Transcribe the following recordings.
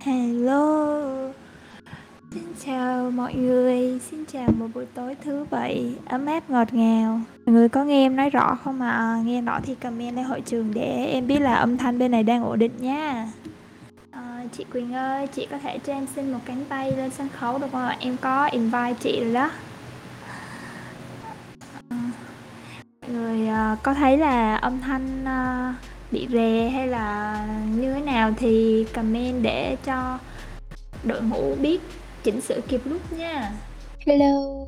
Hello. Xin chào mọi người, xin chào một buổi tối thứ Bảy ấm áp ngọt ngào. Mọi người có nghe em nói rõ không ạ? À? Nghe rõ thì comment lên hội trường để em biết là âm thanh bên này đang ổn định nha. À, chị Quỳnh ơi, chị có thể cho em xin một cánh tay lên sân khấu được không ạ? Em có invite chị rồi đó. À, mọi người ờ, có thấy là âm thanh uh, bị rè hay là như thế nào thì comment để cho đội ngũ biết chỉnh sửa kịp lúc nha. Hello.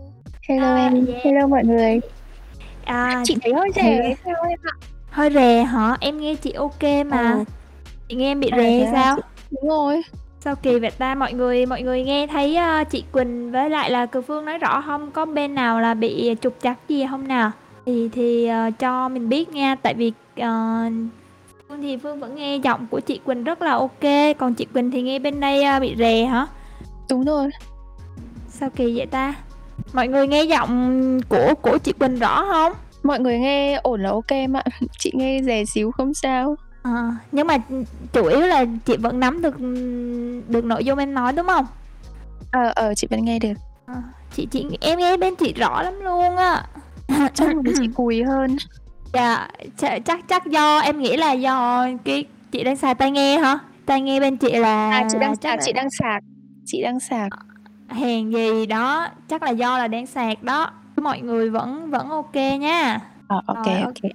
Hello à, em. yeah. hello mọi người. À, chị thấy hơi rè sao em ạ? Hơi rè hả? Em nghe chị ok mà. Ừ. chị nghe em bị à, rè sao? đúng rồi. Sao kỳ vậy ta? Mọi người mọi người nghe thấy uh, chị Quỳnh với lại là Cử Phương nói rõ không? Có bên nào là bị trục trặc gì không nào? Thì thì uh, cho mình biết nha. Tại vì uh, Phương thì Phương vẫn nghe giọng của chị Quỳnh rất là ok còn chị Quỳnh thì nghe bên đây uh, bị rè hả? Đúng rồi. Sao kỳ vậy ta? Mọi người nghe giọng của của chị Quỳnh rõ không? Mọi người nghe ổn là ok em ạ. Chị nghe rè xíu không sao. À, nhưng mà chủ yếu là chị vẫn nắm được được nội dung em nói đúng không? Ờ ờ chị vẫn nghe được. À, chị chị em nghe bên chị rõ lắm luôn á. Chắc là chị cùi hơn dạ chắc chắc do em nghĩ là do cái chị đang xài tai nghe hả? Tai nghe bên chị là à, chị đang chắc à, chị đang sạc chị đang sạc. Hèn gì đó chắc là do là đang sạc đó. Mọi người vẫn vẫn ok nha. Ờ, ok Rồi, ok.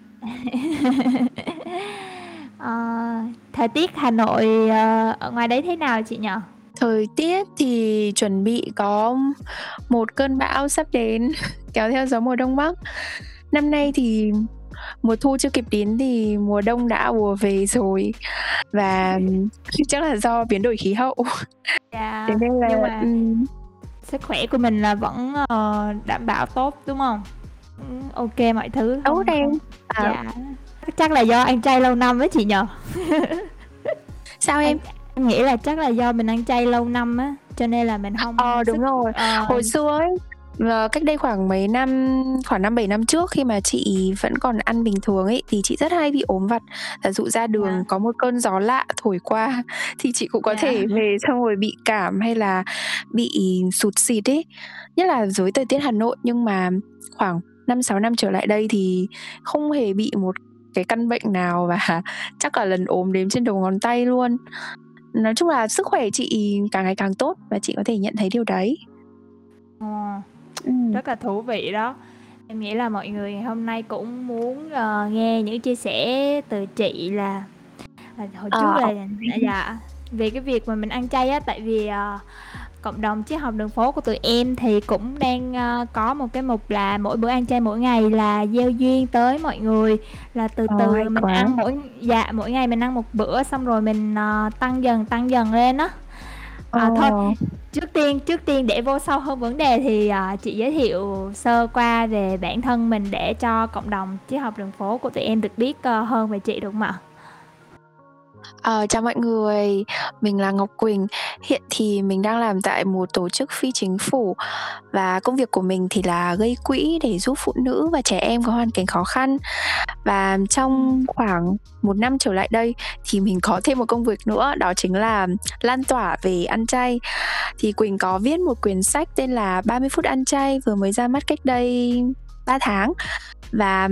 à, thời tiết Hà Nội ờ, ở ngoài đấy thế nào chị nhỉ? Thời tiết thì chuẩn bị có một cơn bão sắp đến kéo theo gió mùa đông bắc. Năm nay thì mùa thu chưa kịp đến thì mùa đông đã ùa về rồi và chắc là do biến đổi khí hậu. Dạ. Thế nên là nhưng mà um, sức khỏe của mình là vẫn uh, đảm bảo tốt đúng không? Ok mọi thứ. Tốt em. À. Dạ. Chắc là do ăn chay lâu năm với chị nhờ. Sao em? Em nghĩ là chắc là do mình ăn chay lâu năm á cho nên là mình không ờ đúng sức... rồi ờ... hồi xưa ấy cách đây khoảng mấy năm khoảng năm bảy năm trước khi mà chị vẫn còn ăn bình thường ấy thì chị rất hay bị ốm vặt giả dụ ra đường yeah. Dạ. có một cơn gió lạ thổi qua thì chị cũng có yeah. Dạ. thể về xong rồi bị cảm hay là bị sụt xịt ấy nhất là với thời tiết Hà Nội nhưng mà khoảng năm sáu năm trở lại đây thì không hề bị một cái căn bệnh nào và chắc là lần ốm đếm trên đầu ngón tay luôn nói chung là sức khỏe chị càng ngày càng tốt và chị có thể nhận thấy điều đấy ờ, ừ. rất là thú vị đó em nghĩ là mọi người hôm nay cũng muốn uh, nghe những chia sẻ từ chị là, là hồi trước ờ, là dạ về cái việc mà mình ăn chay á tại vì uh, cộng đồng triết học đường phố của tụi em thì cũng đang uh, có một cái mục là mỗi bữa ăn chay mỗi ngày là gieo duyên tới mọi người là từ từ Ôi, mình quá. ăn mỗi dạ mỗi ngày mình ăn một bữa xong rồi mình uh, tăng dần tăng dần lên á à, thôi trước tiên trước tiên để vô sâu hơn vấn đề thì uh, chị giới thiệu sơ qua về bản thân mình để cho cộng đồng triết học đường phố của tụi em được biết uh, hơn về chị được không ạ? Ờ, chào mọi người, mình là Ngọc Quỳnh. Hiện thì mình đang làm tại một tổ chức phi chính phủ và công việc của mình thì là gây quỹ để giúp phụ nữ và trẻ em có hoàn cảnh khó khăn. Và trong khoảng một năm trở lại đây thì mình có thêm một công việc nữa đó chính là lan tỏa về ăn chay. Thì Quỳnh có viết một quyển sách tên là 30 phút ăn chay vừa mới ra mắt cách đây 3 tháng và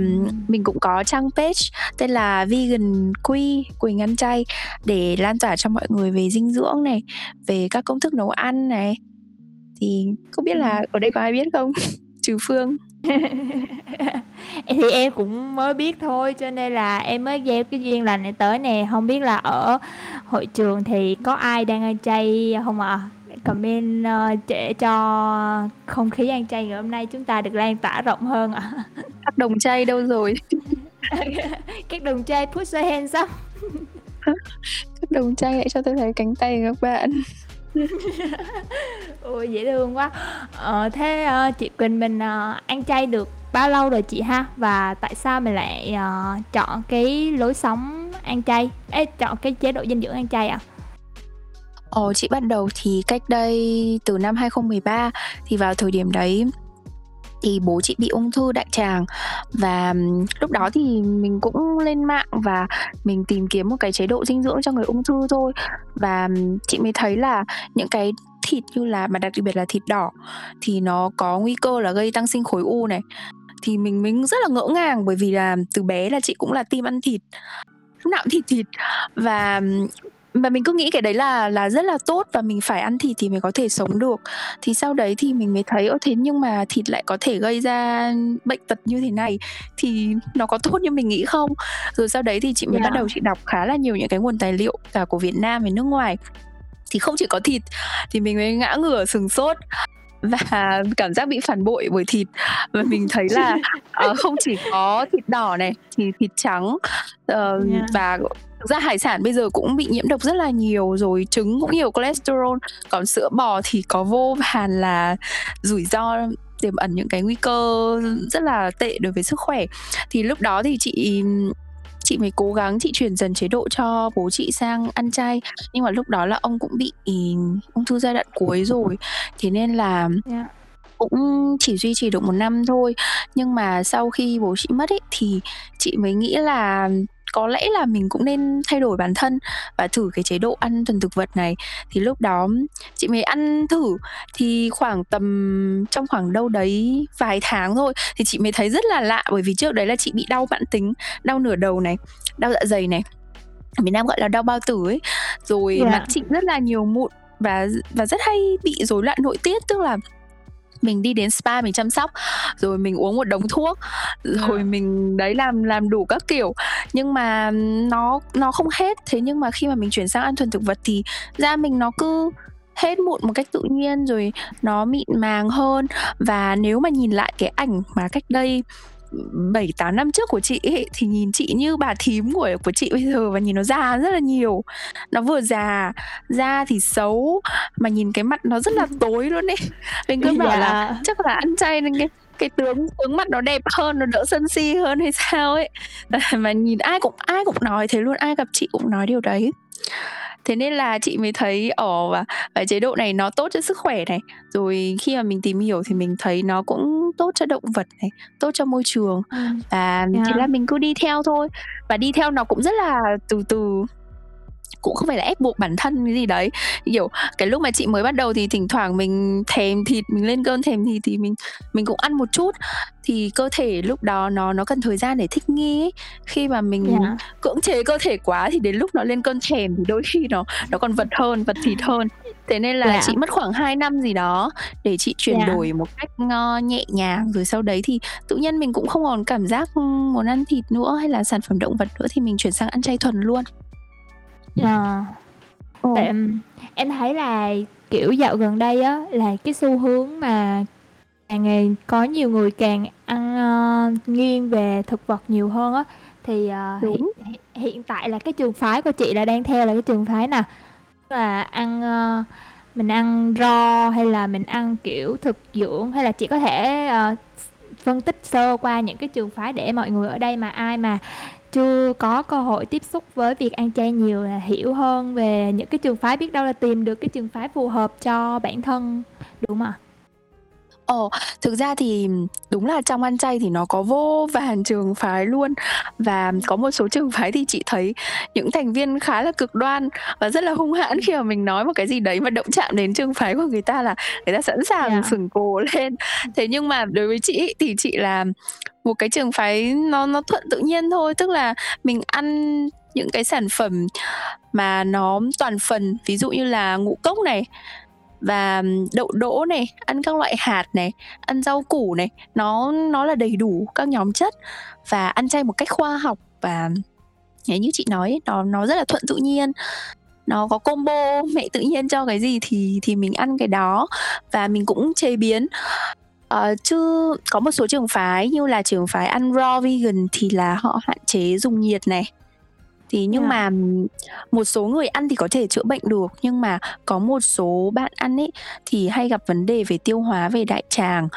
mình cũng có trang page tên là vegan quy quỳnh ăn chay để lan tỏa cho mọi người về dinh dưỡng này về các công thức nấu ăn này. Thì không biết là ở đây có ai biết không? Trừ phương. Thì em cũng mới biết thôi cho nên là em mới gieo cái duyên lành này tới nè. Không biết là ở hội trường thì có ai đang ăn chay không ạ? à? Comment uh, để cho không khí ăn chay ngày hôm nay chúng ta được lan tỏa rộng hơn ạ. À. Các đồng chay đâu rồi? các đồng chay put your hands up. các đồng chay hãy cho tôi thấy cánh tay các bạn. Ôi dễ thương quá. Ờ, thế uh, chị Quỳnh mình uh, ăn chay được bao lâu rồi chị ha? Và tại sao mình lại uh, chọn cái lối sống ăn chay? Ê, chọn cái chế độ dinh dưỡng ăn chay à? Ồ, chị bắt đầu thì cách đây từ năm 2013 thì vào thời điểm đấy thì bố chị bị ung thư đại tràng và lúc đó thì mình cũng lên mạng và mình tìm kiếm một cái chế độ dinh dưỡng cho người ung thư thôi. Và chị mới thấy là những cái thịt như là mà đặc biệt là thịt đỏ thì nó có nguy cơ là gây tăng sinh khối u này. Thì mình mình rất là ngỡ ngàng bởi vì là từ bé là chị cũng là tim ăn thịt lúc nào cũng thịt thịt. Và và mình cứ nghĩ cái đấy là là rất là tốt và mình phải ăn thịt thì mới có thể sống được thì sau đấy thì mình mới thấy ơ thế nhưng mà thịt lại có thể gây ra bệnh tật như thế này thì nó có tốt như mình nghĩ không rồi sau đấy thì chị mới yeah. bắt đầu chị đọc khá là nhiều những cái nguồn tài liệu cả của Việt Nam và nước ngoài thì không chỉ có thịt thì mình mới ngã ngửa sừng sốt và cảm giác bị phản bội bởi thịt và mình thấy là uh, không chỉ có thịt đỏ này thì thịt trắng uh, yeah. và thực ra hải sản bây giờ cũng bị nhiễm độc rất là nhiều rồi trứng cũng nhiều cholesterol còn sữa bò thì có vô vàn là rủi ro tiềm ẩn những cái nguy cơ rất là tệ đối với sức khỏe. Thì lúc đó thì chị chị mới cố gắng chị chuyển dần chế độ cho bố chị sang ăn chay. Nhưng mà lúc đó là ông cũng bị ung thư giai đoạn cuối rồi. Thế nên là yeah cũng chỉ duy trì được một năm thôi. Nhưng mà sau khi bố chị mất ấy thì chị mới nghĩ là có lẽ là mình cũng nên thay đổi bản thân và thử cái chế độ ăn thuần thực vật này. Thì lúc đó chị mới ăn thử. Thì khoảng tầm trong khoảng đâu đấy vài tháng thôi thì chị mới thấy rất là lạ. Bởi vì trước đấy là chị bị đau mãn tính đau nửa đầu này đau dạ dày này. Miền Nam gọi là đau bao tử ấy. Rồi yeah. mặt chị rất là nhiều mụn và và rất hay bị rối loạn nội tiết. Tức là mình đi đến spa mình chăm sóc rồi mình uống một đống thuốc rồi à. mình đấy làm làm đủ các kiểu. Nhưng mà nó nó không hết. Thế nhưng mà khi mà mình chuyển sang ăn thuần thực vật thì da mình nó cứ hết mụn một cách tự nhiên rồi nó mịn màng hơn. Và nếu mà nhìn lại cái ảnh mà cách đây 7 8 năm trước của chị ấy, thì nhìn chị như bà thím của của chị bây giờ và nhìn nó già rất là nhiều. Nó vừa già, da thì xấu mà nhìn cái mặt nó rất là tối luôn ấy. Mình cứ bảo yeah. là dạ. chắc là ăn chay nên cái cái tướng tướng mặt nó đẹp hơn nó đỡ sân si hơn hay sao ấy mà nhìn ai cũng ai cũng nói thế luôn ai gặp chị cũng nói điều đấy thế nên là chị mới thấy ở và cái chế độ này nó tốt cho sức khỏe này rồi khi mà mình tìm hiểu thì mình thấy nó cũng tốt cho động vật này tốt cho môi trường ừ. và yeah. thế là mình cứ đi theo thôi và đi theo nó cũng rất là từ từ cũng không phải là ép buộc bản thân cái gì đấy kiểu cái lúc mà chị mới bắt đầu thì thỉnh thoảng mình thèm thịt mình lên cơn thèm thịt thì mình mình cũng ăn một chút thì cơ thể lúc đó nó nó cần thời gian để thích nghi ấy. khi mà mình yeah. Dạ. cưỡng chế cơ thể quá thì đến lúc nó lên cơn thèm thì đôi khi nó nó còn vật hơn vật thịt hơn thế nên là yeah. Dạ. chị mất khoảng 2 năm gì đó để chị chuyển yeah. Dạ. đổi một cách uh, nhẹ nhàng rồi sau đấy thì tự nhiên mình cũng không còn cảm giác muốn ăn thịt nữa hay là sản phẩm động vật nữa thì mình chuyển sang ăn chay thuần luôn Ờ. Tại, ừm, em thấy là, kiểu, dạo gần đây á, là cái xu hướng mà càng ngày có nhiều người càng ăn, ơ, nghiêng về thực vật nhiều hơn á, thì, ờ, hiện hiện hiện tại là cái trường phái của chị là đang theo là cái trường phái nào? Là ăn, ơ mình ăn raw hay là mình ăn, kiểu, thực dưỡng hay là chị có thể, ờ, phân tích sơ qua những cái trường phái để mọi người ở đây mà ai mà chưa có cơ hội tiếp xúc với việc ăn chay nhiều là hiểu hơn về những cái trường phái biết đâu là tìm được cái trường phái phù hợp cho bản thân, đúng không ạ? Ồ, thực ra thì đúng là trong ăn chay thì nó có vô vàn trường phái luôn và có một số trường phái thì chị thấy những thành viên khá là cực đoan và rất là hung hãn khi mà mình nói một cái gì đấy mà động chạm đến trường phái của người ta là người ta sẵn sàng yeah. sừng cổ lên. Thế nhưng mà đối với chị thì chị là một cái trường phái nó nó thuận tự nhiên thôi, tức là mình ăn những cái sản phẩm mà nó toàn phần, ví dụ như là ngũ cốc này, và đậu đỗ này ăn các loại hạt này ăn rau củ này nó nó là đầy đủ các nhóm chất và ăn chay một cách khoa học và như chị nói nó nó rất là thuận tự nhiên. Nó có combo mẹ tự nhiên cho cái gì thì thì mình ăn cái đó và mình cũng chế biến. Uh, chứ có một số trường phái như là trường phái ăn raw vegan thì là họ hạn chế dùng nhiệt này thì nhưng yeah. mà một số người ăn thì có thể chữa bệnh được nhưng mà có một số bạn ăn ấy thì hay gặp vấn đề về tiêu hóa về đại tràng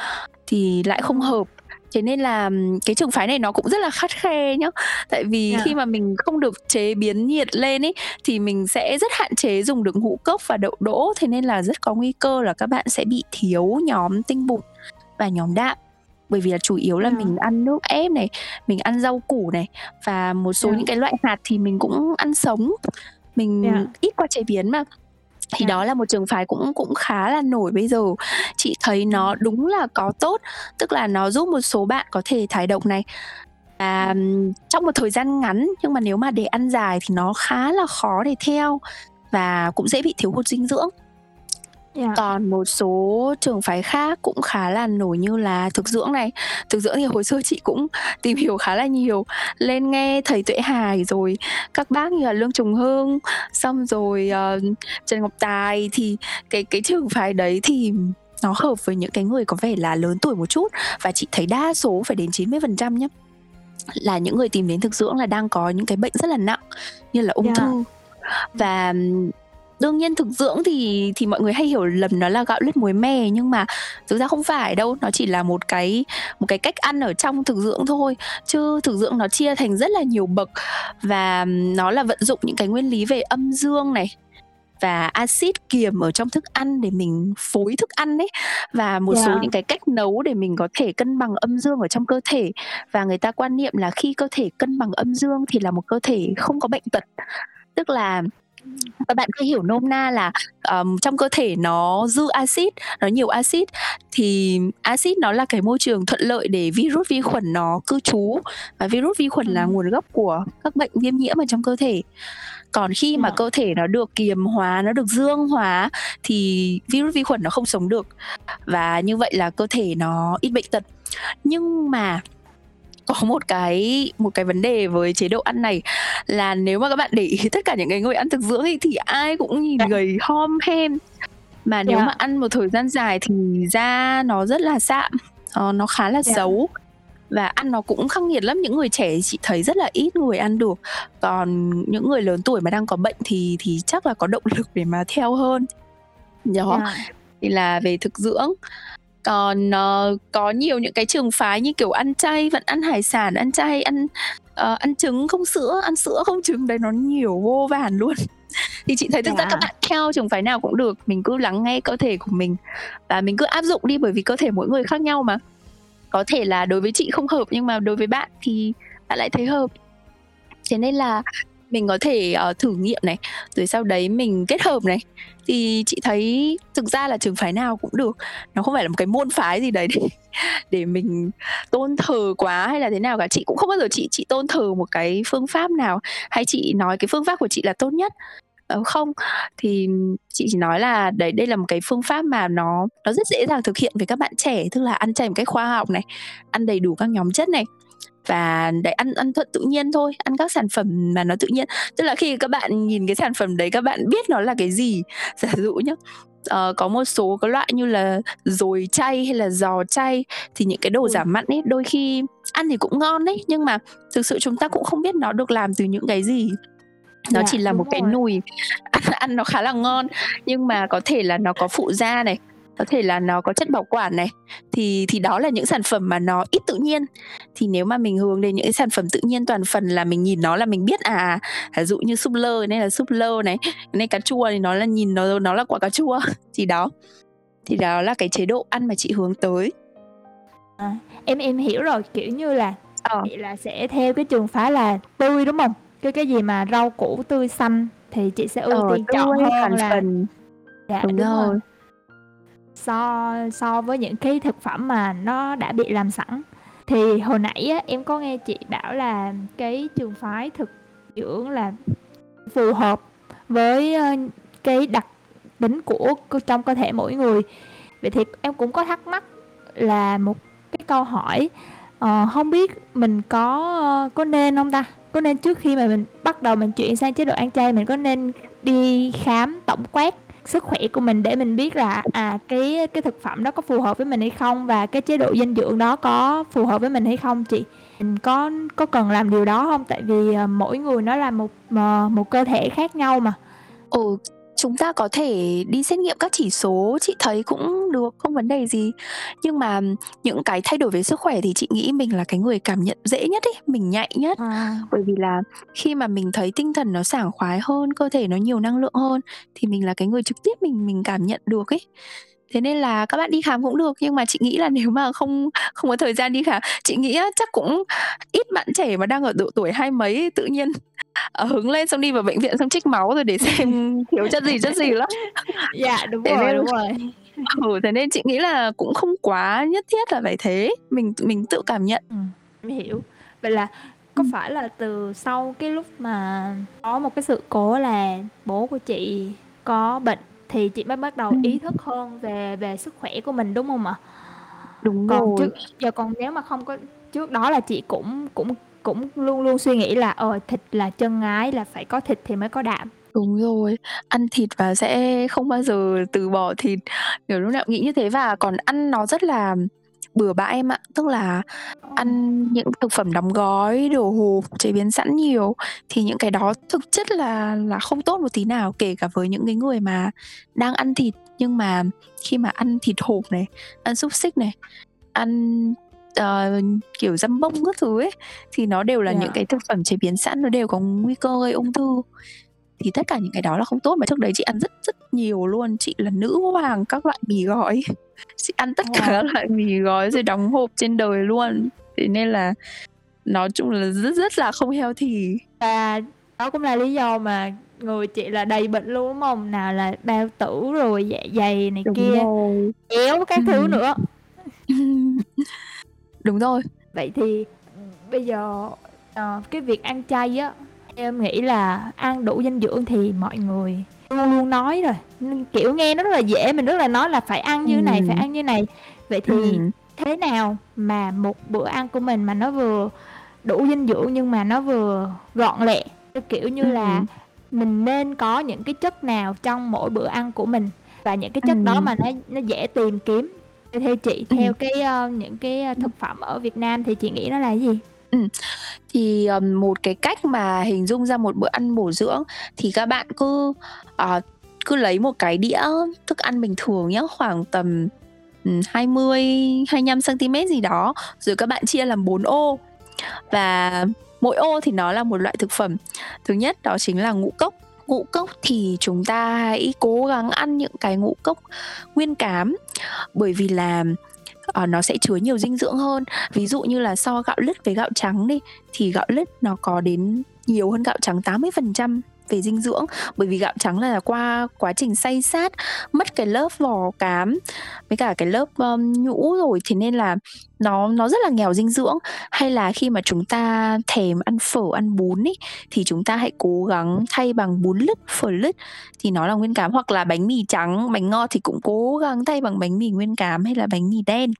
thì lại không hợp. Thế nên là cái trường phái này nó cũng rất là khắt khe nhá. Tại vì yeah. khi mà mình không được chế biến nhiệt lên ấy thì mình sẽ rất hạn chế dùng được ngũ cốc và đậu đỗ. Thế nên là rất có nguy cơ là các bạn sẽ bị thiếu nhóm tinh bột và nhóm đạm bởi vì là chủ yếu là Yeah. mình ăn nước ép này, mình ăn rau củ này và một số Yeah. những cái loại hạt thì mình cũng ăn sống. Mình Yeah. ít qua chế biến mà. Thì Yeah. đó là một trường phái cũng cũng khá là nổi bây giờ. Chị thấy nó đúng là có tốt, tức là nó giúp một số bạn có thể thải độc này. Ừm, trong một thời gian ngắn, nhưng mà nếu mà để ăn dài thì nó khá là khó để theo và cũng dễ bị thiếu hụt dinh dưỡng. Yeah. Còn một số trường phái khác cũng khá là nổi như là thực dưỡng này. Thực dưỡng thì hồi xưa chị cũng tìm hiểu khá là nhiều, lên nghe thầy Tuệ Hải rồi các bác như là Lương Trùng Hương, xong rồi, ờ, Trần Ngọc Tài thì cái cái trường phái đấy thì nó hợp với những cái người có vẻ là lớn tuổi một chút và chị thấy đa số phải đến 90% nhá, là những người tìm đến thực dưỡng là đang có những cái bệnh rất là nặng như là ung Yeah. thư. Và, đương nhiên thực dưỡng thì thì mọi người hay hiểu lầm nó là gạo lứt muối mè nhưng mà thực ra không phải đâu, nó chỉ là một cái một cái cách ăn ở trong thực dưỡng thôi, chứ thực dưỡng nó chia thành rất là nhiều bậc và, nó là vận dụng những cái nguyên lý về âm dương này và axit kiềm ở trong thức ăn để mình phối thức ăn ấy, và một số Yeah. những cái cách nấu để mình có thể cân bằng âm dương ở trong cơ thể. Và người ta quan niệm là khi cơ thể cân bằng âm dương thì là một cơ thể không có bệnh tật. Tức là Các bạn cứ hiểu nôm na là, ờm, trong cơ thể nó dư axit, nó nhiều axit thì axit nó là cái môi trường thuận lợi để virus, vi khuẩn nó cư trú và virus, vi khuẩn là Ừm. nguồn gốc của các bệnh viêm nhiễm ở trong cơ thể. Còn khi mà Yeah. cơ thể nó được kiềm hóa, nó được dương hóa thì virus, vi khuẩn nó không sống được và như vậy là cơ thể nó ít bệnh tật. Nhưng mà có một cái một cái vấn đề với chế độ ăn này là nếu mà các bạn để ý tất cả những cái người ăn thực dưỡng ấy thì ai cũng nhìn Yeah. gầy hom hem. Mà nếu Yeah. mà ăn một thời gian dài thì da nó rất là sạm, ờ, nó khá là Yeah. xấu và ăn nó cũng khắc nghiệt lắm. Những người trẻ chị thấy rất là ít người ăn được, còn những người lớn tuổi mà đang có bệnh thì thì chắc là có động lực để mà theo hơn. Đó, Yeah. thì là về thực dưỡng. Còn, ờ, có nhiều những cái trường phái như kiểu ăn chay, vẫn ăn hải sản, ăn chay, ăn, ờ, ăn trứng không sữa, ăn sữa không trứng, đấy nó nhiều vô vàn luôn. Thì chị thấy thực ra các Yeah. bạn theo trường phái nào cũng được, mình cứ lắng nghe cơ thể của mình và mình cứ áp dụng đi bởi vì cơ thể mỗi người khác nhau mà. Có thể là đối với chị không hợp nhưng mà đối với bạn thì bạn lại thấy hợp. Thế nên là mình có thể, uh, thử nghiệm này, rồi sau đấy mình kết hợp này. Thì chị thấy thực ra là trường phái nào cũng được, nó không phải là một cái môn phái gì đấy để để mình tôn thờ quá hay là thế nào cả. Chị cũng không bao giờ chị chị tôn thờ một cái phương pháp nào, hay chị nói cái phương pháp của chị là tốt nhất. Ờ, không, thì chị chỉ nói là đấy, đây là một cái phương pháp mà nó nó rất dễ dàng thực hiện với các bạn trẻ, tức là ăn chay một cách khoa học này, ăn đầy đủ các nhóm chất này và đấy, ăn ăn thuận tự nhiên thôi, ăn các sản phẩm mà nó tự nhiên. Tức là khi các bạn nhìn cái sản phẩm đấy các bạn biết nó là cái gì. Giả dụ nhá, ờ, có một số cái loại như là dồi chay hay là giò chay thì những cái đồ Ừ. giảm mặn ấy, đôi khi ăn thì cũng ngon đấy, nhưng mà thực sự chúng ta cũng không biết nó được làm từ những cái gì. Nó Dạ, chỉ là một cái rồi. nùi ăn ăn nó khá là ngon, nhưng mà có thể là nó có phụ gia này, có thể là nó có chất bảo quản này, thì thì đó là những sản phẩm mà nó ít tự nhiên. Thì nếu mà mình hướng đến những cái sản phẩm tự nhiên toàn phần là mình nhìn nó là mình biết, à, ví dụ như súp lơ, này là súp lơ này, này cà chua thì nó là nhìn nó nó là quả cà chua, thì đó. Thì đó là cái chế độ ăn mà chị hướng tới. À, em em hiểu rồi, kiểu như là Ờ. chị là sẽ theo cái trường phái là tươi, đúng hông? Cái cái gì mà rau củ tươi xanh thì chị sẽ ưu Ờ, tiên chọn hơn là phần. Dạ, Đúng đúng rồi. rồi. So so với những cái thực phẩm mà nó đã bị làm sẵn. Thì hồi nãy á, em có nghe chị bảo là cái trường phái thực dưỡng là phù hợp với, ờ, cái đặc tính của trong cơ thể mỗi người. Vậy thì em cũng có thắc mắc là một cái câu hỏi, uh, không biết mình có, ờ, có nên không ta? Có nên trước khi mà mình bắt đầu mình chuyển sang chế độ ăn chay mình có nên đi khám tổng quát sức khỏe của mình để mình biết là, à, cái cái thực phẩm đó có phù hợp với mình hay không và cái chế độ dinh dưỡng đó có phù hợp với mình hay không chị? Mình có có cần làm điều đó không Tại vì, à, mỗi người nó là một, ờ, một cơ thể khác nhau mà. Ừ, chúng ta có thể đi xét nghiệm các chỉ số, chị thấy cũng được, không vấn đề gì. Nhưng mà những cái thay đổi về sức khỏe thì chị nghĩ mình là cái người cảm nhận dễ nhất ấy, mình nhạy nhất. À. Bởi vì là khi mà mình thấy tinh thần nó sảng khoái hơn, cơ thể nó nhiều năng lượng hơn thì mình là cái người trực tiếp mình mình cảm nhận được ấy. thế nên là các bạn đi khám cũng được. Nhưng mà chị nghĩ là nếu mà không không có thời gian đi khám, chị nghĩ chắc cũng ít bạn trẻ mà đang ở độ tuổi hai mấy tự nhiên, ờ, hứng lên xong đi vào bệnh viện xong trích máu rồi để xem thiếu chất gì, chất gì lắm. Dạ, đúng Thế rồi, nên đúng rồi. ừ, thế nên chị nghĩ là cũng không quá nhất thiết là phải thế, mình mình tự cảm nhận. Em hiểu. Vậy là có Ừm. phải là từ sau cái lúc mà có một cái sự cố là bố của chị có bệnh thì chị mới bắt đầu Ừm. ý thức hơn về về sức khỏe của mình, đúng hông ạ? Đúng Còn rồi. trước giờ còn nếu mà không có trước đó là chị cũng cũng cũng luôn luôn suy nghĩ là, ờ, thịt là chân ái, là phải có thịt thì mới có đạm. Đúng rồi, ăn thịt và sẽ không bao giờ từ bỏ thịt, kiểu, lúc nào cũng nghĩ như thế và còn ăn nó rất là bừa bãi em ạ. Tức là Ờ. ăn những thực phẩm đóng gói, đồ hộp, chế biến sẵn nhiều thì những cái đó thực chất là là không tốt một tí nào, kể cả với những cái người mà đang ăn thịt nhưng mà khi mà ăn thịt hộp này, ăn xúc xích này, ăn, ờ, kiểu, dăm bông các thứ ấy, thì nó đều là những Dạ. cái thực phẩm chế biến sẵn, nó đều có nguy cơ gây ung thư. Thì tất cả những cái đó là không tốt, mà trước đấy chị ăn rất rất nhiều luôn, chị là nữ hoàng các loại mì gói, chị ăn tất cả Wow. các loại mì gói rồi đóng hộp trên đời luôn. Thế nên là nói chung là rất rất là không healthy. Và đó cũng là lý do mà người chị là đầy bệnh luôn, đúng? Nào là bao tử rồi dạ dày này Đúng kia, rồi. béo các thứ Ừm. nữa. Đúng rồi. Vậy thì, bây giờ, ờ, cái việc ăn chay á, em nghĩ là ăn đủ dinh dưỡng thì mọi người luôn luôn nói rồi, kiểu, nghe nó rất là dễ, mình rất là nói là phải ăn như này, phải ăn như này. Vậy thì Ừm. thế nào mà một bữa ăn của mình mà nó vừa đủ dinh dưỡng nhưng mà nó vừa gọn lẹ, kiểu như là Ừm. mình nên có những cái chất nào trong mỗi bữa ăn của mình và những cái chất đó Ừm. mà nó nó dễ tìm kiếm? Theo theo chị, Ừm. theo cái, ơ, những cái, ơ, thực phẩm ở Việt Nam thì chị nghĩ nó là cái gì? Ừm, thì, ờm, một cái cách mà hình dung ra một bữa ăn bổ dưỡng thì các bạn cứ, ờ, cứ lấy một cái đĩa thức ăn bình thường nhá, khoảng tầm, ừm, 20-25 centimet gì đó, rồi các bạn chia làm 4 ô. Và mỗi ô thì nó là một loại thực phẩm. Thứ nhất đó chính là ngũ cốc. Ngũ cốc thì chúng ta hãy cố gắng ăn những cái ngũ cốc nguyên cám, bởi vì là, uh, nó sẽ chứa nhiều dinh dưỡng hơn. Ví dụ như là so gạo lứt với gạo trắng đi, thì gạo lứt nó có đến nhiều hơn gạo trắng 80% về dinh dưỡng, bởi vì gạo trắng là qua quá trình xay sát mất cái lớp vỏ cám với cả cái lớp, um, nhũ rồi, thế nên là nó nó rất là nghèo dinh dưỡng. Hay là khi mà chúng ta thèm ăn phở, ăn bún ấy, thì chúng ta hãy cố gắng thay bằng bún lứt, phở lứt thì nó là nguyên cám, hoặc là bánh mì trắng, bánh ngọt thì cũng cố gắng thay bằng bánh mì nguyên cám hay là bánh mì đen,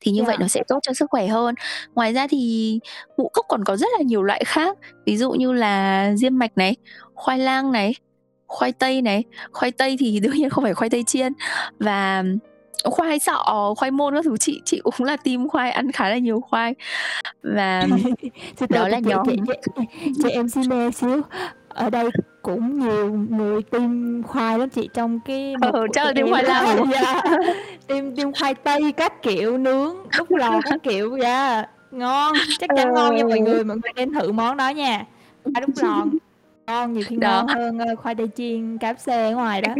thì như vậy Dạ. nó sẽ tốt cho sức khỏe hơn. Ngoài ra thì ngũ cốc còn có rất là nhiều loại khác, ví dụ như là diêm mạch này, khoai lang này, khoai tây này. Khoai tây thì đương nhiên không phải khoai tây chiên và khoai sọ, khoai môn các thứ, chị chị cũng là team khoai, ăn khá là nhiều khoai. Và đó là nhóm chị chị em xin xíu, ở đây cũng nhiều người team khoai lắm chị, trong cái Ừ, team em khoai lang, không? team team khoai tây các kiểu, nướng, đút lò các kiểu, yeah, ngon, chắc chắn ngon nha mọi Ừ. người, mọi người nên thử món đó nha. Khoai đút lò ngon, nhiều khi Đó. ngon hơn, ơ, khoai tây chiên KFC ở ngoài đó.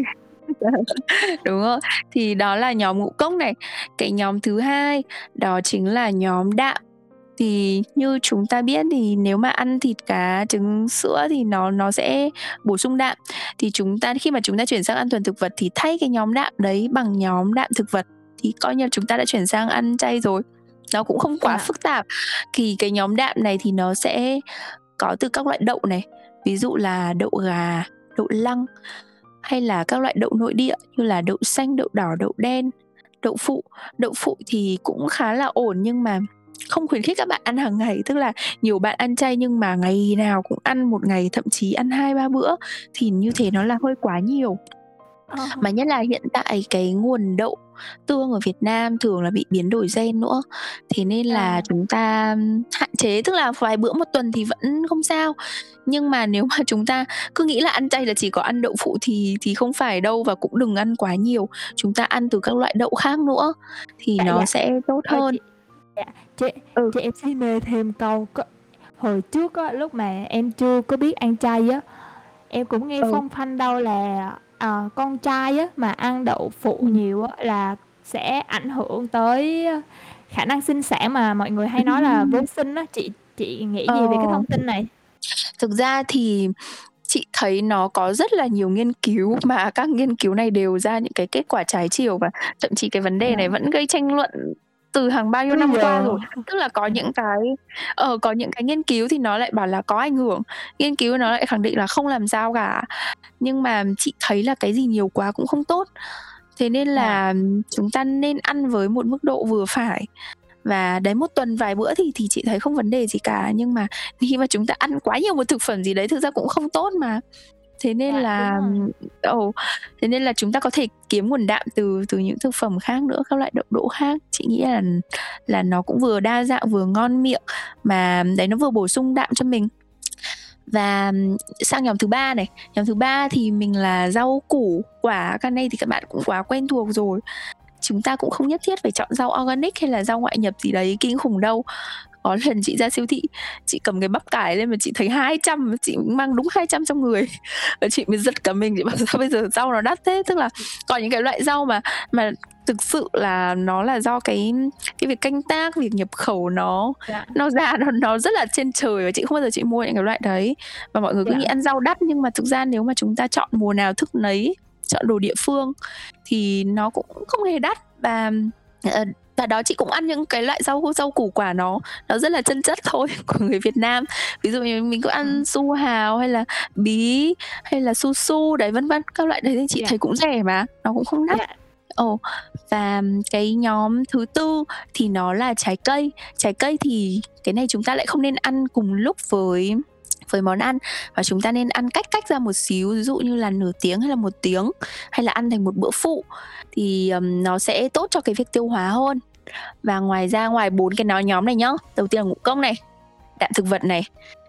Đúng rồi, thì đó là nhóm ngũ cốc này. Cái nhóm thứ hai đó chính là nhóm đạm. Thì như chúng ta biết thì nếu mà ăn thịt, cá, trứng, sữa thì nó nó sẽ bổ sung đạm. Thì chúng ta khi mà chúng ta chuyển sang ăn thuần thực vật thì thay cái nhóm đạm đấy bằng nhóm đạm thực vật, thì coi như là chúng ta đã chuyển sang ăn chay rồi. Nó cũng không quá Dạ. phức tạp. Thì cái nhóm đạm này thì nó sẽ có từ các loại đậu này, ví dụ là đậu gà, đậu lăng, hay là các loại đậu nội địa như là đậu xanh, đậu đỏ, đậu đen, đậu phụ. Đậu phụ thì cũng khá là ổn nhưng mà không khuyến khích các bạn ăn hàng ngày, tức là nhiều bạn ăn chay nhưng mà ngày nào cũng ăn, một ngày thậm chí ăn 2-3 bữa thì như thế nó là hơi quá nhiều. Ờ. Mà nhất là hiện tại cái nguồn đậu tương ở Việt Nam thường là bị biến đổi gen nữa, thế nên là À. chúng ta hạn chế, tức là vài bữa một tuần thì vẫn không sao. Nhưng mà nếu mà chúng ta cứ nghĩ là ăn chay là chỉ có ăn đậu phụ thì thì không phải đâu và cũng đừng ăn quá nhiều. Chúng ta ăn từ các loại đậu khác nữa thì Dạ, nó dạ. sẽ tốt hơn. chị dạ, chị Ừ. chị em xin nê thêm câu có hồi trước á, lúc mà em chưa có biết ăn chay á, em cũng nghe Ừ. phong phanh đâu là ờ, con trai á, mà ăn đậu phụ Ừm. nhiều á là sẽ ảnh hưởng tới khả năng sinh sản mà mọi người hay nói là vô sinh á, chị chị nghĩ Ờ. gì về cái thông tin này? Thực ra thì chị thấy nó có rất là nhiều nghiên cứu mà các nghiên cứu này đều ra những cái kết quả trái chiều và thậm chí cái vấn đề này Yeah. vẫn gây tranh luận từ hàng bao nhiêu năm bây qua giờ. rồi. Tức là có những cái ờ, có những cái nghiên cứu thì nó lại bảo là có ảnh hưởng, nghiên cứu nó lại khẳng định là không làm sao cả. Nhưng mà chị thấy là cái gì nhiều quá cũng không tốt. Thế nên là chúng ta nên ăn với một mức độ vừa phải. Và đấy, một tuần vài bữa thì thì chị thấy không vấn đề gì cả, nhưng mà khi mà chúng ta ăn quá nhiều một thực phẩm gì đấy thực ra cũng không tốt mà. Thế nên Dạ, là ồ, thế nên là chúng ta có thể kiếm nguồn đạm từ từ những thực phẩm khác nữa, các loại đậu đỗ khác. Chị nghĩ là là nó cũng vừa đa dạng vừa ngon miệng, mà đấy nó vừa bổ sung đạm cho mình. Và sang nhóm thứ ba này, nhóm thứ ba thì mình là rau củ quả, cái này thì các bạn cũng quá quen thuộc rồi. Chúng ta cũng không nhất thiết phải chọn rau organic hay là rau ngoại nhập gì đấy kinh khủng đâu. Có lần chị ra siêu thị, chị cầm cái bắp cải lên mà chị thấy 200, chị mang đúng 200 trong người và chị mới giật cả mình, chị bảo sao bây giờ rau nó đắt thế? Tức là có những cái loại rau mà mà thực sự là nó là do cái cái việc canh tác, việc nhập khẩu nó Dạ. nó ra nó nó rất là trên trời và chị không bao giờ chị mua những cái loại đấy. Và mọi người cứ Dạ. nghĩ ăn rau đắt nhưng mà thực ra nếu mà chúng ta chọn mùa nào thức nấy, chọn đồ địa phương thì nó cũng không hề đắt và ờ, và đó chị cũng ăn những cái loại rau rau củ quả nó nó rất là chân chất thôi của người Việt Nam. Ví dụ như mình có ăn Ừm. su hào hay là bí hay là su su đấy vân vân. Các loại đấy thì chị Dạ. thấy cũng rẻ mà, nó cũng không đắt. Dạ. Ồ, và cái nhóm thứ tư thì nó là trái cây. Trái cây thì cái này chúng ta lại không nên ăn cùng lúc với với món ăn và chúng ta nên ăn cách cách ra một xíu, ví dụ như là nửa tiếng hay là một tiếng hay là ăn thành một bữa phụ thì ừm, nó sẽ tốt cho cái việc tiêu hóa hơn. Và ngoài ra ngoài bốn cái nó nhóm này nhá, đầu tiên là ngũ cốc này, đạm thực vật này,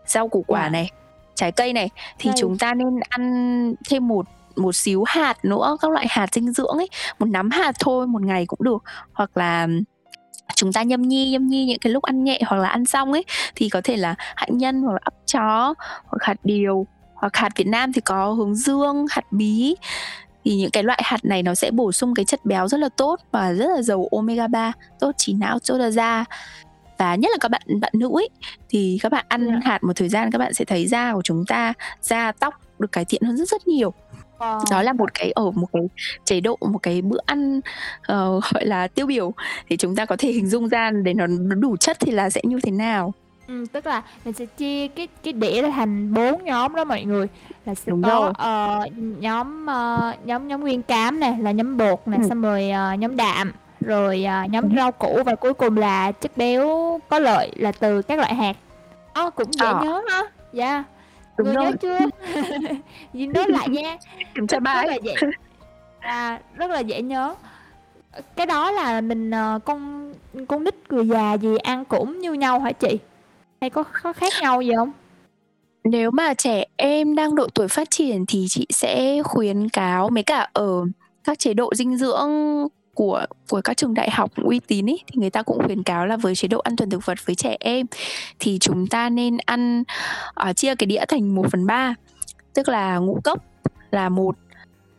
rau củ quả này, trái cây này thì Cây. chúng ta nên ăn thêm một một xíu hạt nữa, các loại hạt dinh dưỡng ấy, một nắm hạt thôi một ngày cũng được. Hoặc là chúng ta nhâm nhi nhâm nhi những cái lúc ăn nhẹ hoặc là ăn xong ấy thì có thể là hạnh nhân hoặc là ấp chó hoặc hạt điều hoặc hạt Việt Nam thì có hướng dương, hạt bí thì những cái loại hạt này nó sẽ bổ sung cái chất béo rất là tốt và rất là giàu omega 3 tốt trí não tốt da và nhất là các bạn bạn nữ ấy thì các bạn ăn Dạ. hạt một thời gian các bạn sẽ thấy da của chúng ta da tóc được cải thiện hơn rất rất nhiều Wow. đó là một cái ở một cái chế độ một cái bữa ăn ờ, gọi là tiêu biểu thì chúng ta có thể hình dung ra để nó đủ chất thì là sẽ như thế nào Ừm, tức là mình sẽ chia cái cái đĩa ra thành 4 nhóm đó mọi người. Là sẽ Đúng có, rồi. ờ, nhóm, ơ, nhóm nhóm nguyên cám nè, là nhóm bột nè, Ừm. xong rồi, ờ, nhóm đạm, rồi, à, nhóm Ừm. rau củ và cuối cùng là chất béo có lợi là từ các loại hạt. Ơ, cũng dễ Ờ. nhớ ha. Dạ. Đúng Người nhớ rồi. chưa? Nhìn nốt lại nha. kiểm tra Rất rất là bài dễ à, rất là dễ nhớ. Ờ, cái đó là mình, ờ, con con nít, người già gì ăn cũng như nhau hả chị? Hay có có khác nhau gì không? Nếu mà trẻ em đang độ tuổi phát triển thì chị sẽ khuyến cáo mấy cả ở các chế độ dinh dưỡng của của các trường đại học uy tín ấy thì người ta cũng khuyến cáo là với chế độ ăn thuần thực vật với trẻ em thì chúng ta nên ăn uh, chia cái đĩa thành 1/3 tức là ngũ cốc là một,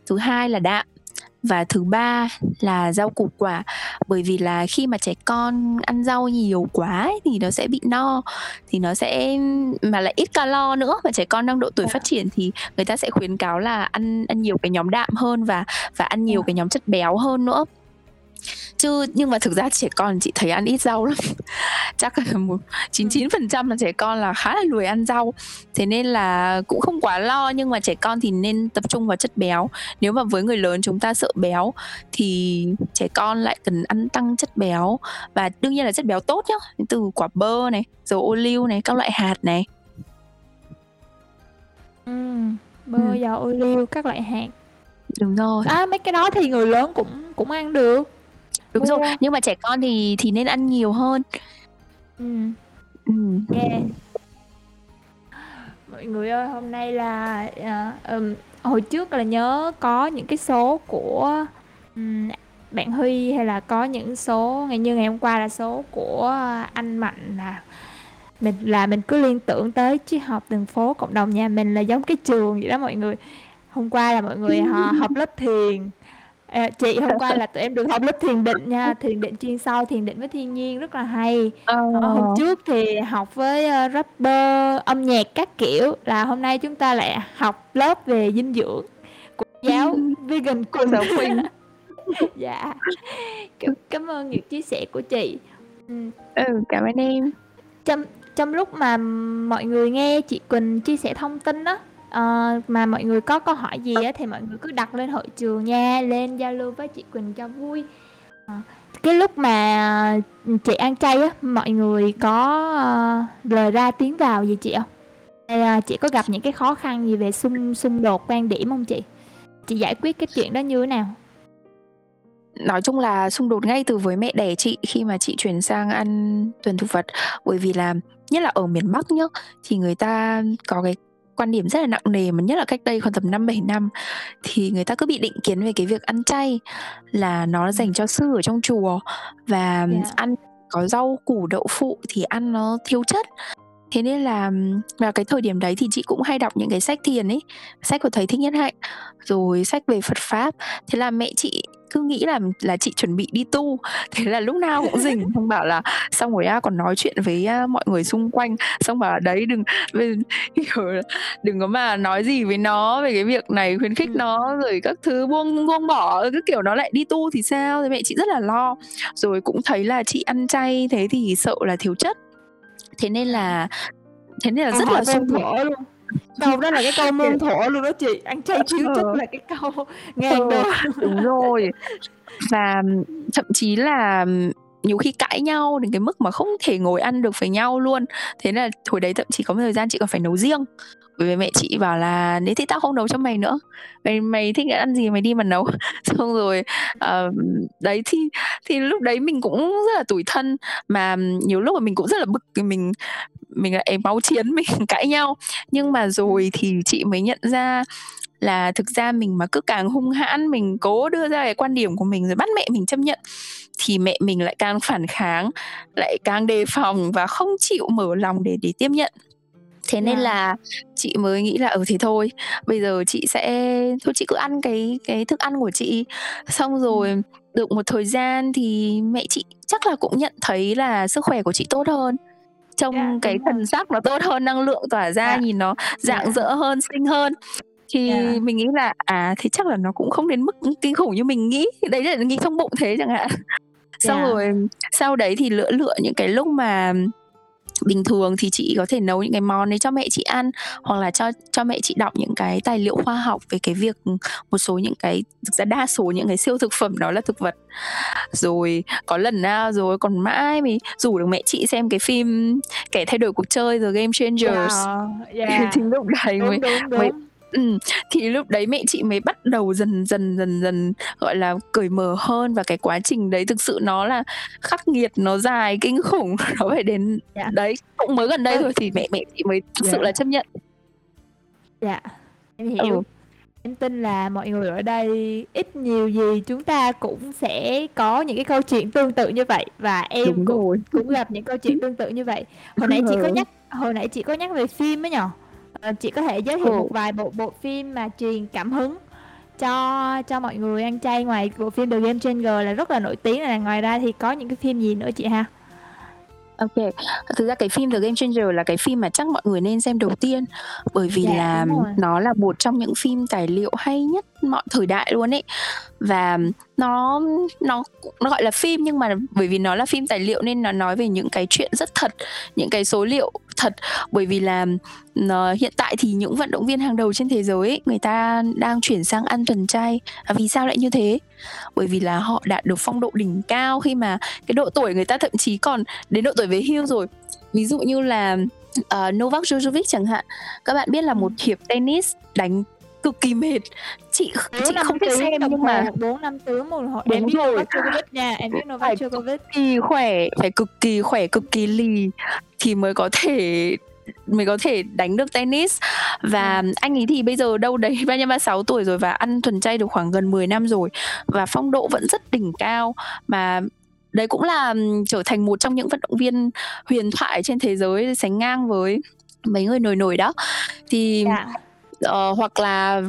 thứ hai là đạm và thứ ba là rau củ quả bởi vì là khi mà trẻ con ăn rau nhiều quá ấy, thì nó sẽ bị no thì nó sẽ mà lại ít calo nữa và trẻ con đang độ tuổi Dạ. phát triển thì người ta sẽ khuyến cáo là ăn ăn nhiều cái nhóm đạm hơn và và ăn nhiều Dạ. cái nhóm chất béo hơn nữa chứ nhưng mà thực ra trẻ con chị thấy ăn ít rau lắm chắc là một Ừm. 99% là trẻ con là khá là lười ăn rau thế nên là cũng không quá lo nhưng mà trẻ con thì nên tập trung vào chất béo nếu mà với người lớn chúng ta sợ béo thì trẻ con lại cần ăn tăng chất béo và đương nhiên là chất béo tốt nhá từ quả bơ này dầu ô liu này các loại hạt này Ừm, bơ, dầu ô liu, các loại hạt. đúng rồi À, mấy cái đó thì người lớn cũng cũng ăn được. Đúng rồi Mua. nhưng mà trẻ con thì thì nên ăn nhiều hơn. Ừm. Yeah. Mọi người ơi, hôm nay là, ờ, ừm, hồi trước là nhớ có những cái số của, ừm, bạn Huy hay là có những số ngày như ngày hôm qua là số của anh Mạnh là mình là mình cứ liên tưởng tới triết học đường phố cộng đồng nhà mình là giống cái trường vậy đó mọi người. hôm qua là mọi người họ học lớp thiền à, chị hôm qua là tụi em được học lớp thiền định nha thiền định chuyên sâu thiền định với thiên nhiên rất là hay. Ờ. hôm trước thì học với uh, rapper âm nhạc các kiểu là hôm nay chúng ta lại học lớp về dinh dưỡng của giáo vegan cùng giáo Quỳnh dạ. Cảm, cảm ơn những chia sẻ của chị. Ừ, ừ cảm ơn em. Trong trong lúc mà mọi người nghe chị Quỳnh chia sẻ thông tin đó uh, mà mọi người có câu hỏi gì á thì mọi người cứ đặt lên hội trường nha lên giao lưu với chị Quỳnh cho vui. Uh, cái lúc mà chị ăn chay á mọi người có uh, lời ra tiếng vào gì chị không? Hay uh, chị có gặp những cái khó khăn gì về xung xung đột quan điểm không chị? Chị giải quyết cái chuyện đó như thế nào? Nói chung là xung đột ngay từ với mẹ đẻ chị khi mà chị chuyển sang ăn tuần thực vật. Bởi vì là nhất là ở miền Bắc nhá thì người ta có cái quan điểm rất là nặng nề mà nhất là cách đây khoảng tầm 5 7 năm thì người ta cứ bị định kiến về cái việc ăn chay là nó dành cho sư ở trong chùa và yeah. Dạ. ăn có rau củ đậu phụ thì ăn nó thiếu chất thế nên là vào cái thời điểm đấy thì chị cũng hay đọc những cái sách thiền ấy sách của thầy thích nhất hạnh rồi sách về phật pháp thế là mẹ chị cứ nghĩ là là chị chuẩn bị đi tu. Thế là lúc nào cũng dình xong bảo là xong rồi á còn nói chuyện với mọi người xung quanh. Xong bảo đấy đừng đừng có mà nói gì với nó về cái việc này khuyến khích nó rồi các thứ buông buông bỏ cứ kiểu nó lại đi tu thì sao? Thì mẹ chị rất là lo. Rồi cũng thấy là chị ăn chay thế thì sợ là thiếu chất. Thế nên là thế nên là rất là xung đột luôn câu đó là cái câu môn thổ luôn đó chị. Ăn chay thiếu chất là cái câu ngàn đời đúng rồi. Và thậm chí là nhiều khi cãi nhau đến cái mức mà không thể ngồi ăn được với nhau luôn. Thế là hồi đấy thậm chí có một thời gian chị còn phải nấu riêng với vì mẹ chị bảo là nếu thì tao không nấu cho mày nữa. Mày mày thích ăn gì mày đi mà nấu. Xong rồi uh, đấy thì thì lúc đấy mình cũng rất là tủi thân. Mà nhiều lúc mà mình cũng rất là bực mình mình lại máu chiến mình cãi nhau. Nhưng mà rồi thì chị mới nhận ra là thực ra mình mà cứ càng hung hãn mình cố đưa ra cái quan điểm của mình rồi bắt mẹ mình chấp nhận thì mẹ mình lại càng phản kháng lại càng đề phòng và không chịu mở lòng để để tiếp nhận thế nên yeah. là chị mới nghĩ là ừ thì thôi bây giờ chị sẽ thôi chị cứ ăn cái cái thức ăn của chị xong rồi được một thời gian thì mẹ chị chắc là cũng nhận thấy là sức khỏe của chị tốt hơn trong yeah, cái thần sắc nó tốt hơn năng lượng tỏa ra yeah. nhìn nó dạng yeah. dỡ hơn xinh hơn thì yeah. mình nghĩ là à thì chắc là nó cũng không đến mức kinh khủng như mình nghĩ đấy là nghĩ trong bụng thế chẳng hạn xong yeah. rồi sau đấy thì lựa lựa những cái lúc mà bình thường thì chị có thể nấu những cái món đấy cho mẹ chị ăn hoặc là cho cho mẹ chị đọc những cái tài liệu khoa học về cái việc một số những cái thực ra đa số những cái siêu thực phẩm đó là thực vật rồi có lần nào rồi còn mãi mình rủ được mẹ chị xem cái phim kẻ thay đổi cuộc chơi The Game Changers yeah, yeah. thì lúc đấy mới, đúng, đúng, đúng. mới Ừm, thì lúc đấy mẹ chị mới bắt đầu dần dần dần dần, gọi là, cởi mở hơn và cái quá trình đấy thực sự nó là khắc nghiệt, nó dài kinh khủng, nó phải đến Dạ. đấy, cũng mới gần đây thôi thì mẹ mẹ chị mới thực sự dạ. là chấp nhận. Dạ, em hiểu. Ừ. Em tin là mọi người ở đây ít nhiều gì chúng ta cũng sẽ có những cái câu chuyện tương tự như vậy và em Đúng cũng rồi. cũng gặp những câu chuyện tương tự như vậy. Hồi nãy chị có nhắc hồi nãy chị có nhắc về phim ấy nhỉ? Ờ, chị có thể giới thiệu một vài bộ bộ phim mà truyền cảm hứng cho cho mọi người ăn chay ngoài bộ phim The Game Changer là rất là nổi tiếng này. Ngoài ra thì có những cái phim gì nữa chị ha? Ok, thực ra cái phim The Game Changer là cái phim mà chắc mọi người nên xem đầu tiên. Bởi vì Dạ, là nó là một trong những phim tài liệu hay nhất mọi thời đại luôn ấy. Và nó nó nó gọi là phim nhưng mà bởi vì nó là phim tài liệu nên nó nói về những cái chuyện rất thật, những cái số liệu thật bởi vì là uh, hiện tại thì những vận động viên hàng đầu trên thế giới ấy, người ta đang chuyển sang ăn thuần chay. À, vì sao lại như thế? Bởi vì là họ đạt được phong độ đỉnh cao khi mà cái độ tuổi người ta thậm chí còn đến độ tuổi về hưu rồi. Ví dụ như là uh, Novak Djokovic chẳng hạn. Các bạn biết là một hiệp tennis đánh cực kỳ mệt. Chị chị không biết xem nhưng mà bốn năm tiếng một họ em biết Novak Djokovic nha em biết Novak Djokovic cực kỳ khỏe phải cực kỳ khỏe cực kỳ lì thì mới có thể mới có thể đánh được tennis. Và ừ. anh ấy thì bây giờ đâu đấy ba ba sáu tuổi rồi và ăn thuần chay được khoảng gần 10 năm rồi và phong độ vẫn rất đỉnh cao. Mà đấy cũng là trở thành một trong những vận động viên huyền thoại trên thế giới sánh ngang với mấy người nổi nổi đó. Thì yeah. Uh, hoặc là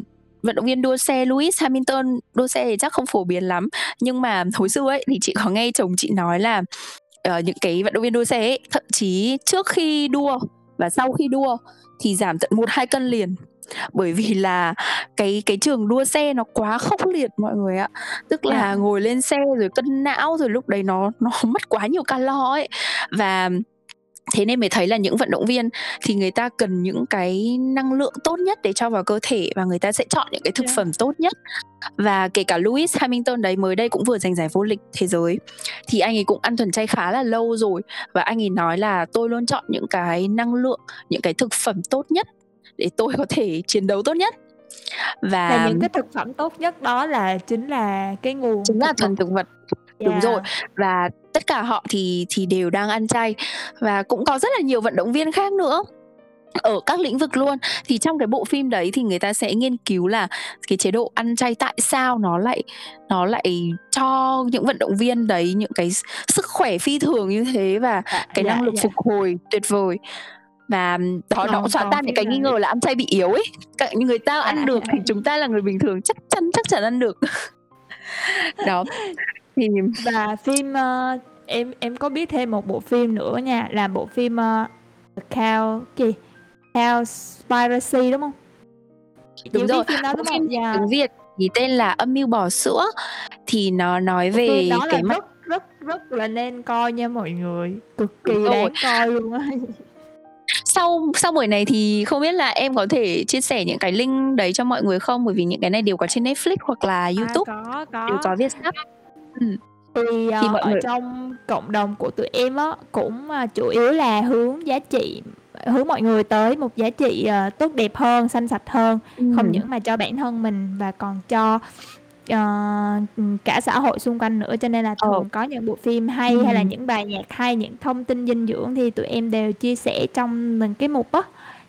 vận động viên đua xe Lewis Hamilton đua xe thì chắc không phổ biến lắm. Nhưng mà hồi xưa ấy thì chị có nghe chồng chị nói là uh, những cái vận động viên đua xe ấy thậm chí trước khi đua và sau khi đua thì giảm tận một hai cân liền. Bởi vì là cái cái trường đua xe nó quá khốc liệt mọi người ạ. Tức là yeah. ngồi lên xe rồi cân não rồi lúc đấy nó nó mất quá nhiều calo ấy. Và thế nên mới thấy là những vận động viên thì người ta cần những cái năng lượng tốt nhất để cho vào cơ thể và người ta sẽ chọn những cái thực yeah. phẩm tốt nhất. Và kể cả Lewis Hamilton đấy mới đây cũng vừa giành giải vô địch thế giới. Thì anh ấy cũng ăn thuần chay khá là lâu rồi và anh ấy nói là tôi luôn chọn những cái năng lượng những cái thực phẩm tốt nhất để tôi có thể chiến đấu tốt nhất. Và, và những cái thực phẩm tốt nhất đó là chính là cái nguồn chính là thuần thực vật yeah. đúng rồi. Và tất cả họ thì thì đều đang ăn chay. Và cũng có rất là nhiều vận động viên khác nữa. Ở các lĩnh vực luôn. Thì trong cái bộ phim đấy thì người ta sẽ nghiên cứu là cái chế độ ăn chay tại sao nó lại nó lại cho những vận động viên đấy những cái sức khỏe phi thường như thế và à, cái dạ, năng lực dạ. phục hồi tuyệt vời. Và đó nó xóa tan những cái nghi ngờ là ăn chay bị yếu ấy. Người ta ăn à, được thì chúng ta là người bình thường chắc chắn chắc chắn ăn được đó. Thì và phim uh, em em có biết thêm một bộ phim nữa nha là bộ phim uh, Cow gì? Cowspiracy đúng không? Đúng rồi. phim đó đúng không? yeah. tiếng việt thì tên là âm mưu bò sữa. Thì nó nói về đó cái là rất rất rất là nên coi nha mọi người. Cực kỳ đáng coi luôn á sau sau buổi này thì không biết là em có thể chia sẻ những cái link đấy cho mọi người không? Bởi vì những cái này đều có trên Netflix hoặc là à, YouTube. à, có có. Đều có viết sắp. Ừ. thì, thì uh, ở người... trong cộng đồng của tụi em á cũng uh, chủ yếu là hướng giá trị hướng mọi người tới một giá trị uh, tốt đẹp hơn xanh sạch hơn. Ừ. không những mà cho bản thân mình và còn cho uh, cả xã hội xung quanh nữa cho nên là thường oh. có những bộ phim hay ừ. hay là những bài nhạc hay những thông tin dinh dưỡng thì tụi em đều chia sẻ trong mình cái mục á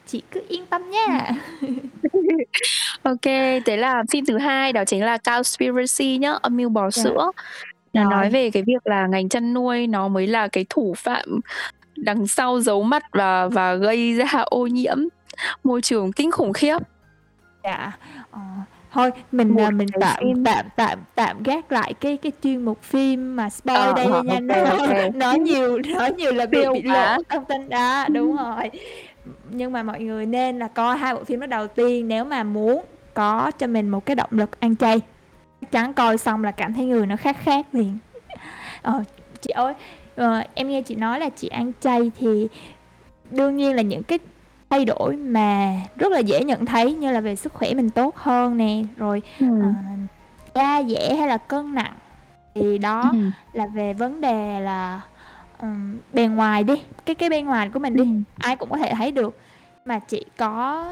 chị cứ yên tâm nha ok thế là phim thứ hai đó chính là Cowspiracy nhá âm mưu bò. Dạ. sữa là nói về cái việc là ngành chăn nuôi nó mới là cái thủ phạm đằng sau giấu mắt và và gây ra ô nhiễm môi trường kinh khủng khiếp. Dạ. Ờ, thôi mình Một à, mình tạm phim. tạm tạm tạm gác lại cái cái chuyên mục phim mà spoil ờ, đây ờ, nha. okay, nó okay. nói nhiều nói nhiều là bị bị lộ thông tin đó đúng rồi. Nhưng mà mọi người nên là coi hai bộ phim đó đầu tiên nếu mà muốn có cho mình một cái động lực ăn chay. Chắc chắn coi xong là cảm thấy người nó khác khác liền. Ờ, chị ơi ờ, em nghe chị nói là chị ăn chay thì đương nhiên là những cái thay đổi mà rất là dễ nhận thấy như là về sức khỏe mình tốt hơn nè rồi ừ. uh, da dẻ hay là cân nặng thì đó ừ. là về vấn đề là um, bề ngoài đi cái cái bên ngoài của mình đi ừ. ai cũng có thể thấy được mà chị có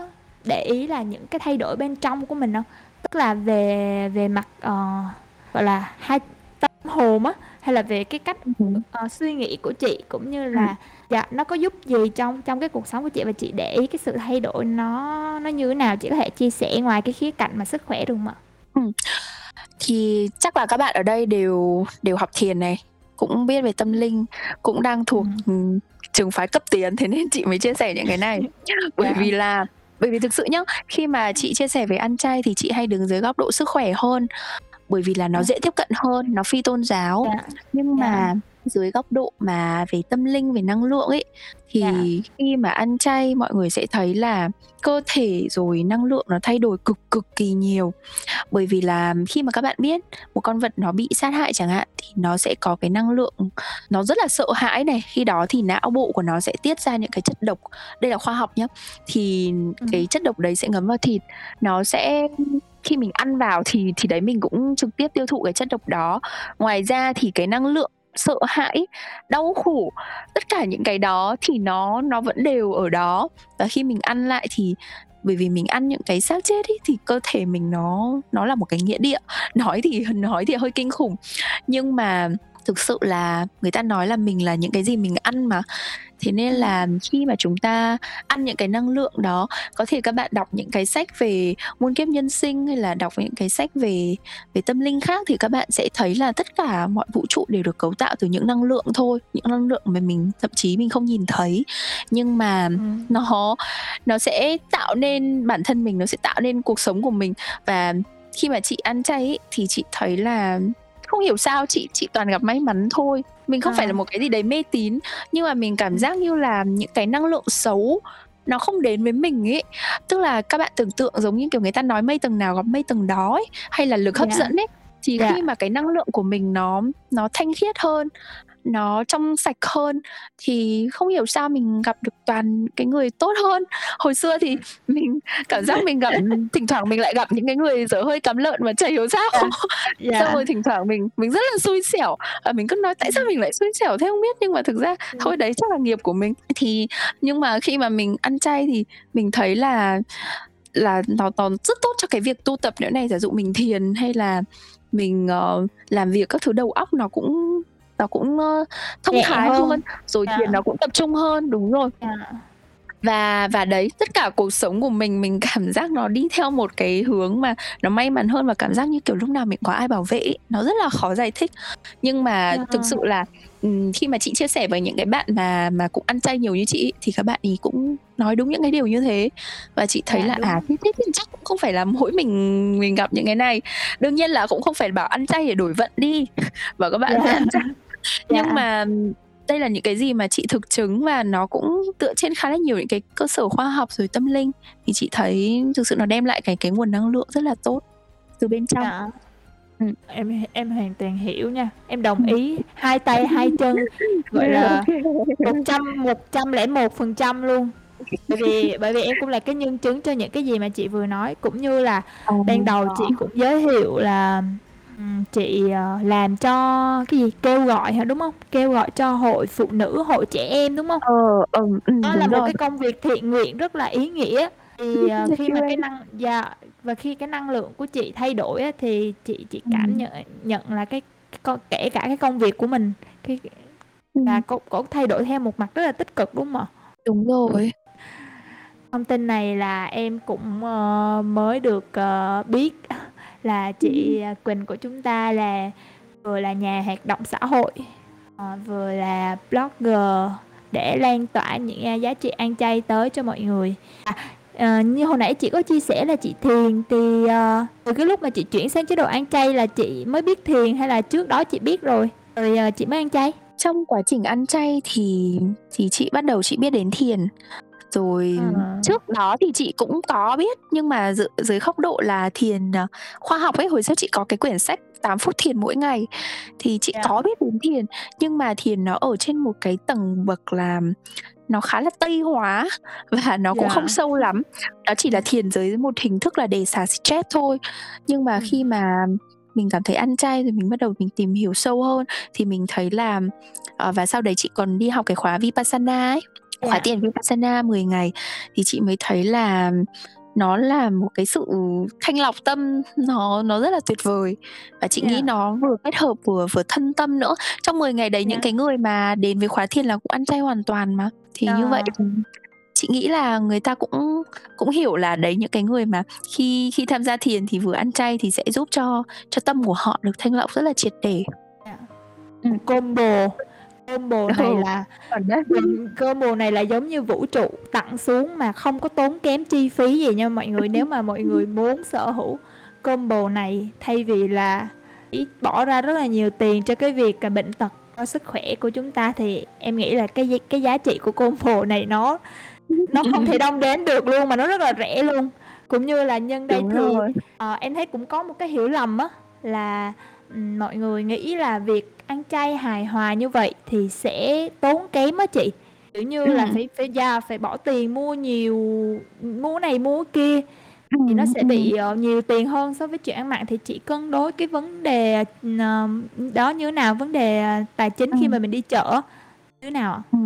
để ý là những cái thay đổi bên trong của mình không tức là về về mặt uh, gọi là hai tâm hồn á hay là về cái cách uh, suy nghĩ của chị cũng như là dạ nó có giúp gì trong trong cái cuộc sống của chị và chị để ý cái sự thay đổi nó nó như thế nào chị có thể chia sẻ ngoài cái khía cạnh mà sức khỏe được không ạ? Ừ. Thì chắc là các bạn ở đây đều đều học thiền này, cũng biết về tâm linh, cũng đang thuộc ừ. trường phái cấp tiến thế nên chị mới chia sẻ những cái này. Bởi yeah. Dạ. vì là bởi vì thực sự nhá, khi mà chị chia sẻ về ăn chay thì chị hay đứng dưới góc độ sức khỏe hơn bởi vì là nó dễ tiếp cận hơn nó phi tôn giáo yeah. Dạ. nhưng yeah. mà dưới góc độ mà về tâm linh về năng lượng ấy thì yeah. khi mà ăn chay mọi người sẽ thấy là cơ thể rồi năng lượng nó thay đổi cực cực kỳ nhiều. Bởi vì là khi mà các bạn biết một con vật nó bị sát hại chẳng hạn thì nó sẽ có cái năng lượng nó rất là sợ hãi này. Khi đó thì não bộ của nó sẽ tiết ra những cái chất độc. Đây là khoa học nhé thì ừ. cái chất độc đấy sẽ ngấm vào thịt. Nó sẽ khi mình ăn vào thì thì đấy mình cũng trực tiếp tiêu thụ cái chất độc đó. Ngoài ra thì cái năng lượng sợ hãi đau khổ. Tất cả những cái đó thì nó nó vẫn đều ở đó. Và khi mình ăn lại thì bởi vì mình ăn những cái xác chết ý, thì cơ thể mình nó nó là một cái nghĩa địa. Nói thì nói thì hơi kinh khủng. Nhưng mà thực sự là người ta nói là mình là những cái gì mình ăn mà thế nên là khi mà chúng ta ăn những cái năng lượng đó có thể các bạn đọc những cái sách về muôn kiếp nhân sinh hay là đọc những cái sách về về tâm linh khác thì các bạn sẽ thấy là tất cả mọi vũ trụ đều được cấu tạo từ những năng lượng thôi những năng lượng mà mình thậm chí mình không nhìn thấy nhưng mà ừ. nó nó sẽ tạo nên bản thân mình nó sẽ tạo nên cuộc sống của mình và khi mà chị ăn chay ấy, thì chị thấy là không hiểu sao chị chị toàn gặp may mắn thôi mình không à. phải là một cái gì đấy mê tín nhưng mà mình cảm giác như là những cái năng lượng xấu nó không đến với mình ấy tức là các bạn tưởng tượng giống như kiểu người ta nói mây tầng nào gặp mây tầng đó ấy hay là lực hấp yeah. Dạ. dẫn ấy thì yeah. Dạ. khi mà cái năng lượng của mình nó nó thanh khiết hơn nó trong sạch hơn thì không hiểu sao mình gặp được toàn cái người tốt hơn hồi xưa thì mình cảm giác mình gặp thỉnh thoảng mình lại gặp những cái người dở hơi cắm lợn mà chả hiểu sao yeah. Dạ. yeah. xong rồi thỉnh thoảng mình mình rất là xui xẻo và mình cứ nói tại sao mình lại xui xẻo thế không biết nhưng mà thực ra ừ. thôi đấy chắc là nghiệp của mình thì nhưng mà khi mà mình ăn chay thì mình thấy là là nó, nó rất tốt cho cái việc tu tập nữa này giả dụ mình thiền hay là mình uh, làm việc các thứ đầu óc nó cũng nó cũng uh, thông Nhẹ thái hơn, hơn rồi yeah. Dạ. thiền nó cũng tập trung hơn đúng rồi yeah. Dạ. và và đấy tất cả cuộc sống của mình mình cảm giác nó đi theo một cái hướng mà nó may mắn hơn và cảm giác như kiểu lúc nào mình có ai bảo vệ nó rất là khó giải thích nhưng mà. Dạ. thực sự là khi mà chị chia sẻ với những cái bạn mà mà cũng ăn chay nhiều như chị thì các bạn ý cũng nói đúng những cái điều như thế và chị thấy à, là đúng. à thế, thế thì chắc cũng không phải là mỗi mình mình gặp những cái này đương nhiên là cũng không phải bảo ăn chay để đổi vận đi và các bạn yeah. ăn chay nhưng dạ. mà đây là những cái gì mà chị thực chứng và nó cũng tựa trên khá là nhiều những cái cơ sở khoa học rồi tâm linh. Thì chị thấy thực sự nó đem lại cái cái nguồn năng lượng rất là tốt từ bên trong. Dạ. ừ. em em hoàn toàn hiểu nha. Em đồng ừ. ý. Hai tay hai chân. Gọi là một trăm một trăm lẻ một phần trăm luôn. Bởi vì bởi vì em cũng là cái nhân chứng cho những cái gì mà chị vừa nói. Cũng như là ban đầu chị cũng giới thiệu là chị, ờ, làm cho cái gì? Kêu gọi hả, đúng không Kêu gọi cho hội phụ nữ, hội trẻ em, đúng không Ờ, ừm, ừm, Đó là một cái công việc thiện nguyện rất là ý nghĩa. Thì, ờ, khi mà cái năng dạ, và khi cái năng lượng của chị thay đổi á, thì chị chị cảm nhận nhận là cái kể cả cái công việc của mình, cái là cũng cũng thay đổi theo một mặt rất là tích cực, đúng không ạ? Đúng rồi. Thông tin này là em cũng, ờ, mới được, ờ, biết là chị à, Quỳnh của chúng ta là vừa là nhà hoạt động xã hội à, vừa là blogger để lan tỏa những à, giá trị ăn chay tới cho mọi người. À, à, như hồi nãy chị có chia sẻ là chị thiền thì à, từ cái lúc mà chị chuyển sang chế độ ăn chay là chị mới biết thiền hay là trước đó chị biết rồi rồi à, chị mới ăn chay? Trong quá trình ăn chay thì thì chị bắt đầu chị biết đến thiền rồi à. trước đó thì chị cũng có biết nhưng mà dưới, dưới góc độ là thiền à, khoa học ấy hồi xưa chị có cái quyển sách 8 phút thiền mỗi ngày thì chị yeah. Dạ. có biết đến thiền nhưng mà thiền nó ở trên một cái tầng bậc là nó khá là tây hóa và nó cũng yeah. không dạ. sâu lắm đó chỉ là thiền dưới một hình thức là để xả stress thôi nhưng mà ừ. khi mà mình cảm thấy ăn chay thì mình bắt đầu mình tìm hiểu sâu hơn thì mình thấy là uh, và sau đấy chị còn đi học cái khóa vipassana ấy khóa yeah. tiền Vipassana 10 ngày thì chị mới thấy là nó là một cái sự thanh lọc tâm nó nó rất là tuyệt vời và chị yeah. nghĩ nó vừa kết hợp vừa vừa thân tâm nữa trong 10 ngày đấy yeah. những cái người mà đến với khóa thiền là cũng ăn chay hoàn toàn mà thì yeah. như vậy chị nghĩ là người ta cũng cũng hiểu là đấy những cái người mà khi khi tham gia thiền thì vừa ăn chay thì sẽ giúp cho cho tâm của họ được thanh lọc rất là triệt để yeah. ừ. combo combo này là combo này là giống như vũ trụ tặng xuống mà không có tốn kém chi phí gì nha mọi người. Nếu mà mọi người muốn sở hữu combo này thay vì là bỏ ra rất là nhiều tiền cho cái việc là bệnh tật cho sức khỏe của chúng ta thì em nghĩ là cái cái giá trị của combo này nó nó không thể đong đếm được luôn mà nó rất là rẻ luôn. Cũng như là nhân đây Đúng thì uh, em thấy cũng có một cái hiểu lầm á là mọi người nghĩ là việc ăn chay hài hòa như vậy thì sẽ tốn kém á chị. Kiểu như là phải phải già phải bỏ tiền mua nhiều mua này mua kia thì nó sẽ bị uh, nhiều tiền hơn so với chuyện ăn mặn. Thì chị cân đối cái vấn đề uh, đó như thế nào vấn đề tài chính khi mà mình đi chợ như thế nào ừ.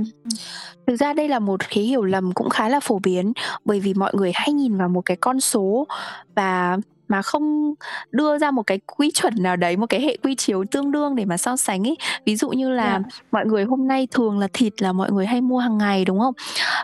Thực ra đây là một cái hiểu lầm cũng khá là phổ biến bởi vì mọi người hay nhìn vào một cái con số và mà không đưa ra một cái quy chuẩn nào đấy, một cái hệ quy chiếu tương đương để mà so sánh ấy. Ví dụ như là Yeah. mọi người hôm nay thường là thịt là mọi người hay mua hàng ngày, đúng không?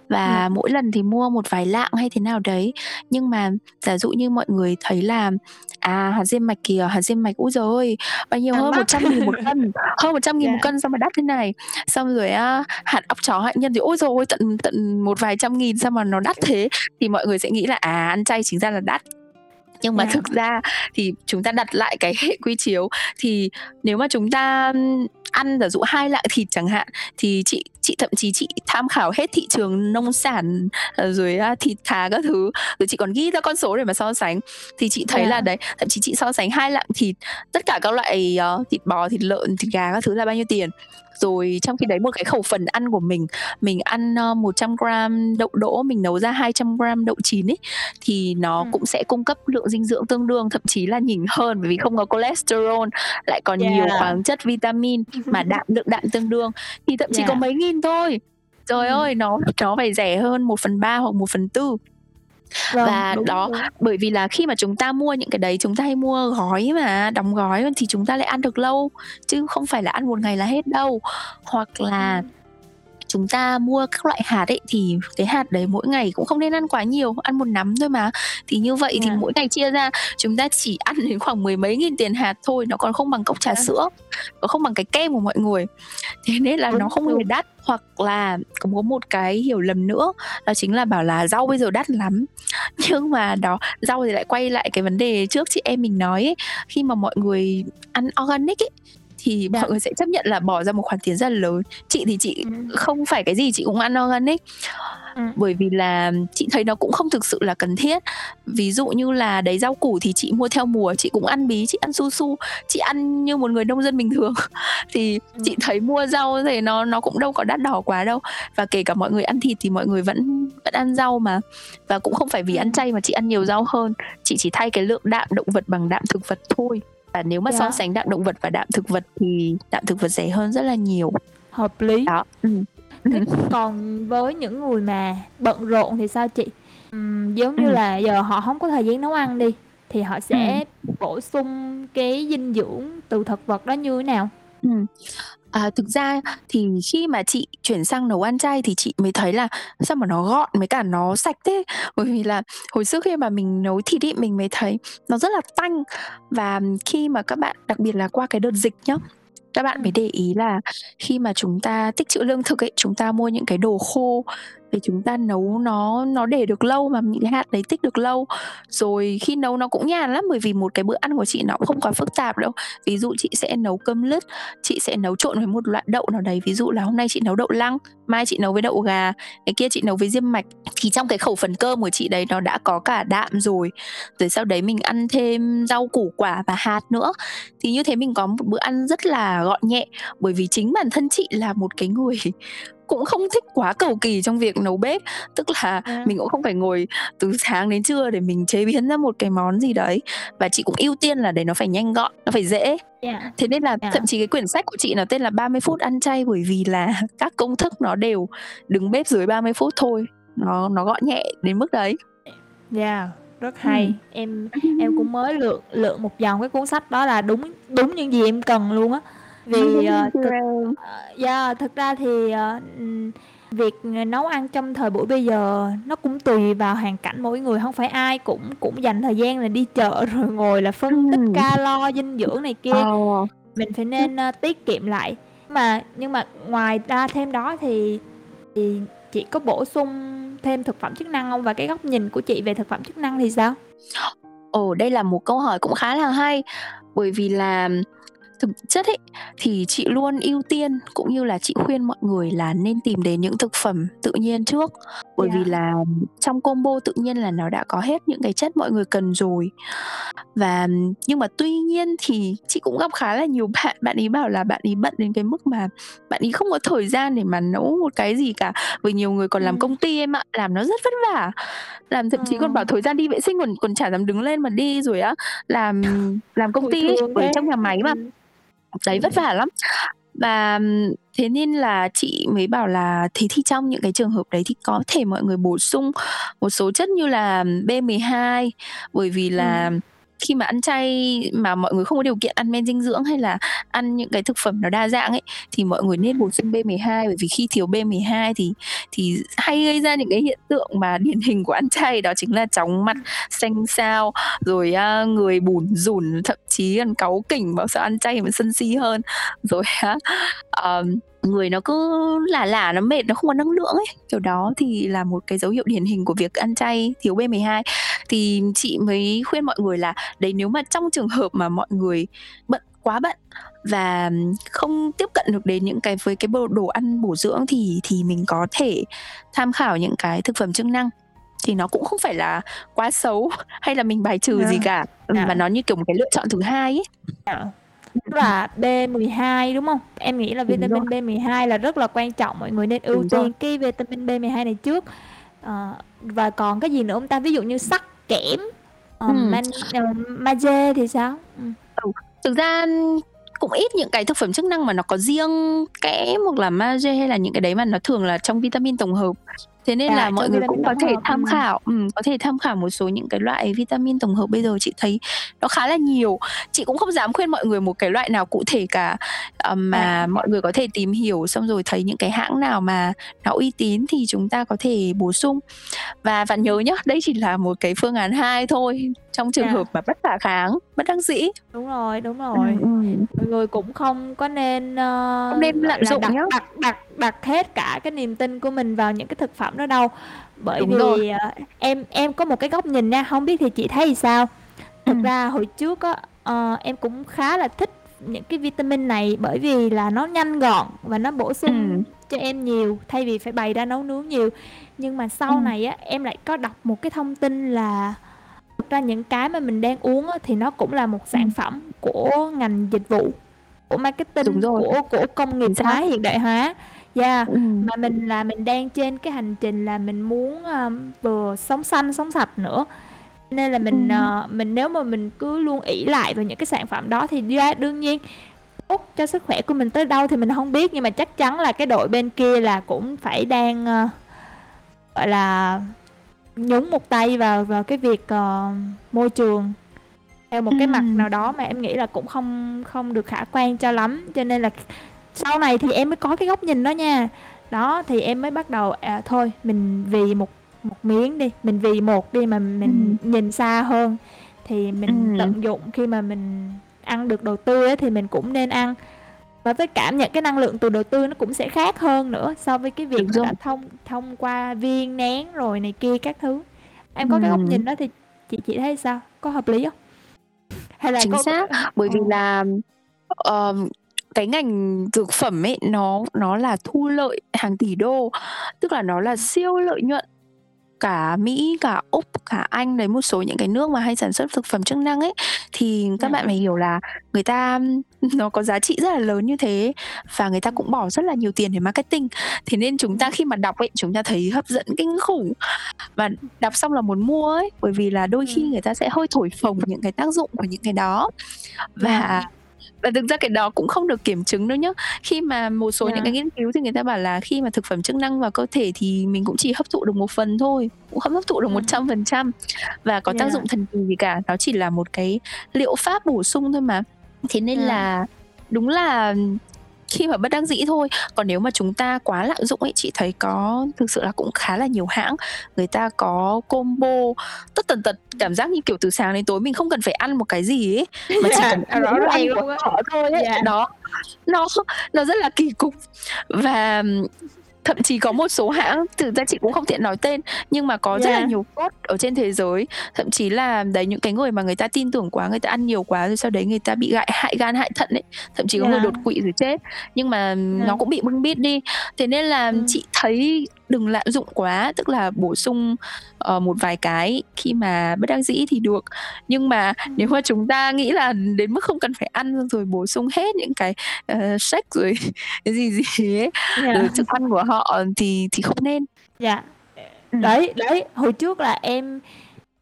Và Ừm. mỗi lần thì mua một vài lạng hay thế nào đấy. Nhưng mà giả dụ như mọi người thấy là, à, hạt diêm mạch kìa, hạt diêm mạch, giời ơi, bao nhiêu, Đang hơn mắc. 100.000 một cân, hơn 100.000 một Yeah. cân sao mà đắt thế này. Xong rồi á, hạt óc chó hạnh nhân thì ôi ơi, tận tận một vài trăm nghìn sao mà nó đắt thế. Thì mọi người sẽ nghĩ là, à, ăn chay chính ra là đắt. Nhưng mà Yeah. thực ra thì chúng ta đặt lại cái hệ quy chiếu, thì nếu mà chúng ta, ăn giả dụ 2 lạng thịt chẳng hạn, thì chị chị thậm chí chị tham khảo hết thị trường nông sản, ờ, rồi thịt thà các thứ, rồi chị còn ghi ra con số để mà so sánh. Thì chị thấy là Yeah. đấy, thậm chí chị so sánh 2 lạng thịt, tất cả các loại, ờ, thịt bò, thịt lợn, thịt gà các thứ là bao nhiêu tiền. Rồi trong khi đấy một cái khẩu phần ăn của mình, mình ăn, ơ, 100 gram đậu đỗ, mình nấu ra 200 gram đậu chín ấy, thì nó Ừm. cũng sẽ cung cấp lượng dinh dưỡng tương đương, thậm chí là nhỉnh hơn, bởi vì không có cholesterol, lại còn nhiều Yeah. khoáng chất, vitamin, mà đạm lượng đạm tương đương, thì thậm chí có Yeah. mấy nghìn thôi. Trời Ừm. ơi, nó nó phải rẻ hơn 1/3 hoặc 1/4. Vâng, Và đúng, đó, đúng. bởi vì là khi mà chúng ta mua những cái đấy, chúng ta hay mua gói mà, đóng gói thì chúng ta lại ăn được lâu, chứ không phải là ăn một ngày là hết đâu. Hoặc là Ừm. Chúng ta mua các loại hạt ấy, thì cái hạt đấy mỗi ngày cũng không nên ăn quá nhiều, ăn một nắm thôi mà. Thì như vậy thì Yeah. mỗi ngày chia ra, chúng ta chỉ ăn đến khoảng mười mấy nghìn tiền hạt thôi, nó còn không bằng cốc trà Yeah. sữa, nó không bằng cái kem của mọi người. Thế nên là nó không hề đắt. Hoặc là có có một cái hiểu lầm nữa, đó chính là bảo là rau bây giờ đắt lắm. Nhưng mà đó, rau thì lại quay lại cái vấn đề trước chị em mình nói ấy, khi mà mọi người ăn organic ấy, thì Dạ. mọi người sẽ chấp nhận là bỏ ra một khoản tiền rất là lớn. Chị thì chị Ừm. không phải cái gì chị cũng ăn organic, Ừm. bởi vì là chị thấy nó cũng không thực sự là cần thiết. Ví dụ như là đấy rau củ thì chị mua theo mùa, chị cũng ăn bí, chị ăn su su, chị ăn như một người nông dân bình thường. Thì chị Ừm. thấy mua rau thì nó nó cũng đâu có đắt đỏ quá đâu. Và kể cả mọi người ăn thịt thì mọi người vẫn vẫn ăn rau mà. Và cũng không phải vì ăn Ừm. chay mà chị ăn nhiều rau hơn, chị chỉ thay cái lượng đạm động vật bằng đạm thực vật thôi. Và nếu mà so Yeah. sánh đạm động vật và đạm thực vật thì đạm thực vật rẻ hơn rất là nhiều. Hợp lý. Đó. Thế còn với những người mà bận rộn thì sao chị? Ừm, giống như Ừm. là giờ họ hông có thời gian nấu ăn đi, thì họ sẽ bổ sung cái dinh dưỡng từ thực vật đó như thế nào? Ừm. À, thực ra thì khi mà chị chuyển sang nấu ăn chay thì chị mới thấy là sao mà nó gọn với cả nó sạch thế. Bởi vì là hồi trước khi mà mình nấu thịt ấy, mình mới thấy nó rất là tanh. Và khi mà các bạn đặc biệt là qua cái đợt dịch nhá, các bạn mới Ừm. để ý là khi mà chúng ta tích trữ lương thực ấy, chúng ta mua những cái đồ khô để chúng ta nấu nó nó để được lâu mà những cái hạt đấy tích được lâu. Rồi khi nấu nó cũng nhàn lắm, bởi vì một cái bữa ăn của chị nó cũng không quá phức tạp đâu. Ví dụ chị sẽ nấu cơm lứt, chị sẽ nấu trộn với một loại đậu nào đấy, ví dụ là hôm nay chị nấu đậu lăng, mai chị nấu với đậu gà, ngày kia chị nấu với diêm mạch. Thì trong cái khẩu phần cơm của chị đấy nó đã có cả đạm rồi. Rồi sau đấy mình ăn thêm rau củ quả và hạt nữa. Thì như thế mình có một bữa ăn rất là gọn nhẹ, bởi vì chính bản thân chị là một cái người cũng không thích quá cầu kỳ trong việc nấu bếp. Tức là À. mình cũng không phải ngồi từ sáng đến trưa để mình chế biến ra một cái món gì đấy. Và chị cũng ưu tiên là để nó phải nhanh gọn, nó phải dễ. Yeah. Thế nên là Yeah. thậm chí cái quyển sách của chị nó tên là "30 phút ăn chay" bởi vì là các công thức nó đều đứng bếp dưới 30 phút thôi. Nó nó gọn nhẹ đến mức đấy. Yeah, rất hay. Ừm. Em em cũng mới lượn lượn một vòng cái cuốn sách đó là đúng đúng những gì em cần luôn á. Vì, ờ, thực ờ, yeah, thực ra thì, ờ, ừm, việc, ờ, nấu ăn trong thời buổi bây giờ nó cũng tùy vào hoàn cảnh mỗi người, hông phải ai cũng cũng dành thời gian là đi chợ rồi ngồi là phân tích calo, dinh dưỡng này kia. Ờ. Mình phải nên, ơ, tiết kiệm lại. Mà nhưng mà ngoài ra thêm đó thì thì chị có bổ sung thêm thực phẩm chức năng hông? Và cái góc nhìn của chị về thực phẩm chức năng thì sao? Ồ, đây là một câu hỏi cũng khá là hay. Bởi vì là thực chất ấy, thì chị luôn ưu tiên cũng như là chị khuyên mọi người là nên tìm đến những thực phẩm tự nhiên trước. Bởi vì Yeah. là trong combo tự nhiên là nó đã có hết những cái chất mọi người cần rồi. Và nhưng mà tuy nhiên thì chị cũng gặp khá là nhiều bạn, bạn ấy bảo là bạn ấy bận đến cái mức mà bạn ấy không có thời gian để mà nấu một cái gì cả. Vì nhiều người còn làm Ừm. công ty em ạ, làm nó rất vất vả. Làm thậm chí còn bảo Ờ. thời gian đi vệ sinh còn còn chả dám đứng lên mà đi rồi á, làm làm công ty ấy, ở trong nhà máy mà. Đấy, vất vả lắm. Và thế nên là chị mới bảo là thế thì trong những cái trường hợp đấy thì có thể mọi người bổ sung một số chất như là B12, bởi vì là ừ khi mà ăn chay mà mọi người không có điều kiện ăn men dinh dưỡng hay là ăn những cái thực phẩm nó đa dạng ấy thì mọi người nên bổ sung B12 bởi vì khi thiếu B12 thì thì hay gây ra những cái hiện tượng mà điển hình của ăn chay đó chính là chóng mặt, xanh xao, rồi uh, người bùn rùn thậm chí còn cáu kỉnh bảo sao ăn chay mà sân si hơn. Rồi uh, người nó cứ lả lả nó mệt nó không có năng lượng ấy kiểu đó thì là một cái dấu hiệu điển hình của việc ăn chay thiếu B12 thì chị mới khuyên mọi người là đấy nếu mà trong trường hợp mà mọi người bận quá bận và không tiếp cận được đến những cái với cái bộ đồ ăn bổ dưỡng thì thì mình có thể tham khảo những cái thực phẩm chức năng thì nó cũng không phải là quá xấu hay là mình bài trừ yeah. gì cả yeah. mà nó như kiểu một cái lựa chọn thứ hai ấy. Yeah là B12 đúng không? Em nghĩ là vitamin B12 là rất là quan trọng mọi người nên ưu đúng tiên cái vitamin B12 này trước. À, và còn cái gì nữa ông ta ví dụ như sắt, kẽm, uh, ừ. man, uh, magie thì sao? Ừ. Ừ. Thực ra cũng ít những cái thực phẩm chức năng mà nó có riêng kẽm hoặc là magie hay là những cái đấy mà nó thường là trong vitamin tổng hợp thế nên à, là mọi người cũng có thể hợp. tham khảo ừ, có thể tham khảo một số những cái loại vitamin tổng hợp bây giờ chị thấy nó khá là nhiều chị cũng không dám khuyên mọi người một cái loại nào cụ thể cả uh, mà à. mọi người có thể tìm hiểu xong rồi thấy những cái hãng nào mà nó uy tín thì chúng ta có thể bổ sung và và nhớ nhá đây chỉ là một cái phương án hai thôi trong trường à. hợp mà bất khả kháng bất đắc dĩ đúng rồi đúng rồi ừ, ừ. mọi người cũng không có nên uh, không nên lạm dụng đặt, nhá đặt đặt đặt hết cả cái niềm tin của mình vào những cái thực phẩm đó đâu bởi Đúng vì rồi. uh, em em có một cái góc nhìn nha không biết thì chị thấy sao thực ừ. ra hồi trước á uh, em cũng khá là thích những cái vitamin này bởi vì là nó nhanh gọn và nó bổ sung ừ. cho em nhiều thay vì phải bày ra nấu nướng nhiều nhưng mà sau ừ. này á em lại có đọc một cái thông tin là thực ra những cái mà mình đang uống á, thì nó cũng là một sản ừ. phẩm của ngành dịch vụ của marketing của của công nghiệp hóa hiện đại hóa Yeah, Ừm. mà mình là mình đang trên cái hành trình là mình muốn, ơ, vừa sống xanh, sống sạch nữa. Nên là mình, Ừm. ờ, mình nếu mà mình cứ luôn ỷ lại vào những cái sản phẩm đó thì yeah, đương nhiên tốt cho sức khỏe của mình tới đâu thì mình hông biết, nhưng mà chắc chắn là cái đội bên kia là cũng phải đang, ơ, gọi là, nhúng một tay vào vào cái việc, ờ, môi trường theo một cái mặt nào đó mà em nghĩ là cũng không không được khả quan cho lắm. Cho nên là sau này thì em mới có cái góc nhìn đó nha. Đó thì em mới bắt đầu à, thôi mình vì một một miếng đi mình vì một đi mà mình ừ. nhìn xa hơn. Thì mình ừ. tận dụng khi mà mình ăn được đồ tươi ấy, thì mình cũng nên ăn. Và với cảm nhận cái năng lượng từ đồ tươi nó cũng sẽ khác hơn nữa so với cái việc đã thông thông qua viên nén rồi này kia các thứ. Em có ừ. cái góc nhìn đó thì chị chị thấy sao? Có hợp lý không? Hay là chính có... xác. Bởi vì là uh, cái ngành dược phẩm ấy nó nó là thu lợi hàng tỷ đô tức là nó là siêu lợi nhuận. Cả Mỹ, cả Úc, cả Anh đấy một số những cái nước mà hay sản xuất thực phẩm chức năng ấy thì các bạn phải hiểu là người ta nó có giá trị rất là lớn như thế và người ta cũng bỏ rất là nhiều tiền để marketing. Thế nên chúng ta khi mà đọc ấy chúng ta thấy hấp dẫn kinh khủng. Và đọc xong là muốn mua ấy bởi vì là đôi khi người ta sẽ hơi thổi phồng những cái tác dụng của những cái đó. Và và thực ra cái đó cũng không được kiểm chứng đâu nhá khi mà một số yeah. những cái nghiên cứu thì người ta bảo là khi mà thực phẩm chức năng vào cơ thể thì mình cũng chỉ hấp thụ được một phần thôi cũng không hấp thụ được một trăm phần trăm và có yeah. tác dụng thần kỳ gì cả nó chỉ là một cái liệu pháp bổ sung thôi mà thế nên yeah. là đúng là khi mà bất đắc dĩ thôi còn nếu mà chúng ta quá lạm dụng ấy chị thấy có thực sự là cũng khá là nhiều hãng người ta có combo tất tần tật cảm giác như kiểu từ sáng đến tối mình không cần phải ăn một cái gì ấy mà chỉ cần ăn của họ thôi ấy yeah. Dạ. đó nó nó rất là kỳ cục và thậm chí có một số hãng thực ra chị cũng không tiện nói tên nhưng mà có yeah. rất là nhiều cốt ở trên thế giới thậm chí là đấy những cái người mà người ta tin tưởng quá người ta ăn nhiều quá rồi sau đấy người ta bị gại hại gan hại thận ấy thậm chí có yeah. người đột quỵ rồi chết nhưng mà yeah. nó cũng bị bưng bít đi thế nên là ừ. chị thấy đừng lạm dụng quá tức là bổ sung uh, một vài cái khi mà bất đắc dĩ thì được nhưng mà nếu mà chúng ta nghĩ là đến mức không cần phải ăn rồi bổ sung hết những cái uh, sách rồi cái gì gì ấy yeah. rồi thức ăn của họ thì thì không nên dạ ừ. đấy đấy hồi trước là em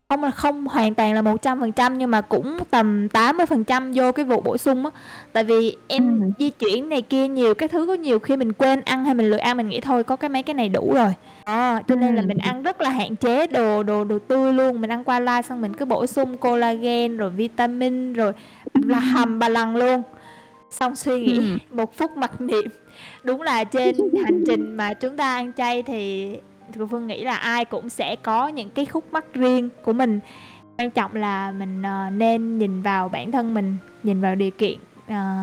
Không là không hoàn toàn là 100% nhưng mà cũng tầm 80% vô cái vụ bổ sung á. Tại vì em Ừm. di chuyển này kia nhiều cái thứ, có nhiều khi mình quên ăn hay mình lười ăn, mình nghĩ thôi có cái mấy cái này đủ rồi. Ờ, cho nên là mình Ừm. ăn rất là hạn chế đồ đồ đồ tươi luôn, mình ăn qua loa xong mình cứ bổ sung collagen rồi vitamin rồi là hầm bà lần luôn. Xong suy nghĩ Ừm. một phút mặc niệm, đúng là trên hành trình mà chúng ta ăn chay thì Phương nghĩ là ai cũng sẽ có những cái khúc mắc riêng của mình. Quan trọng là mình, ờ, nên nhìn vào bản thân mình, nhìn vào điều kiện, ờ,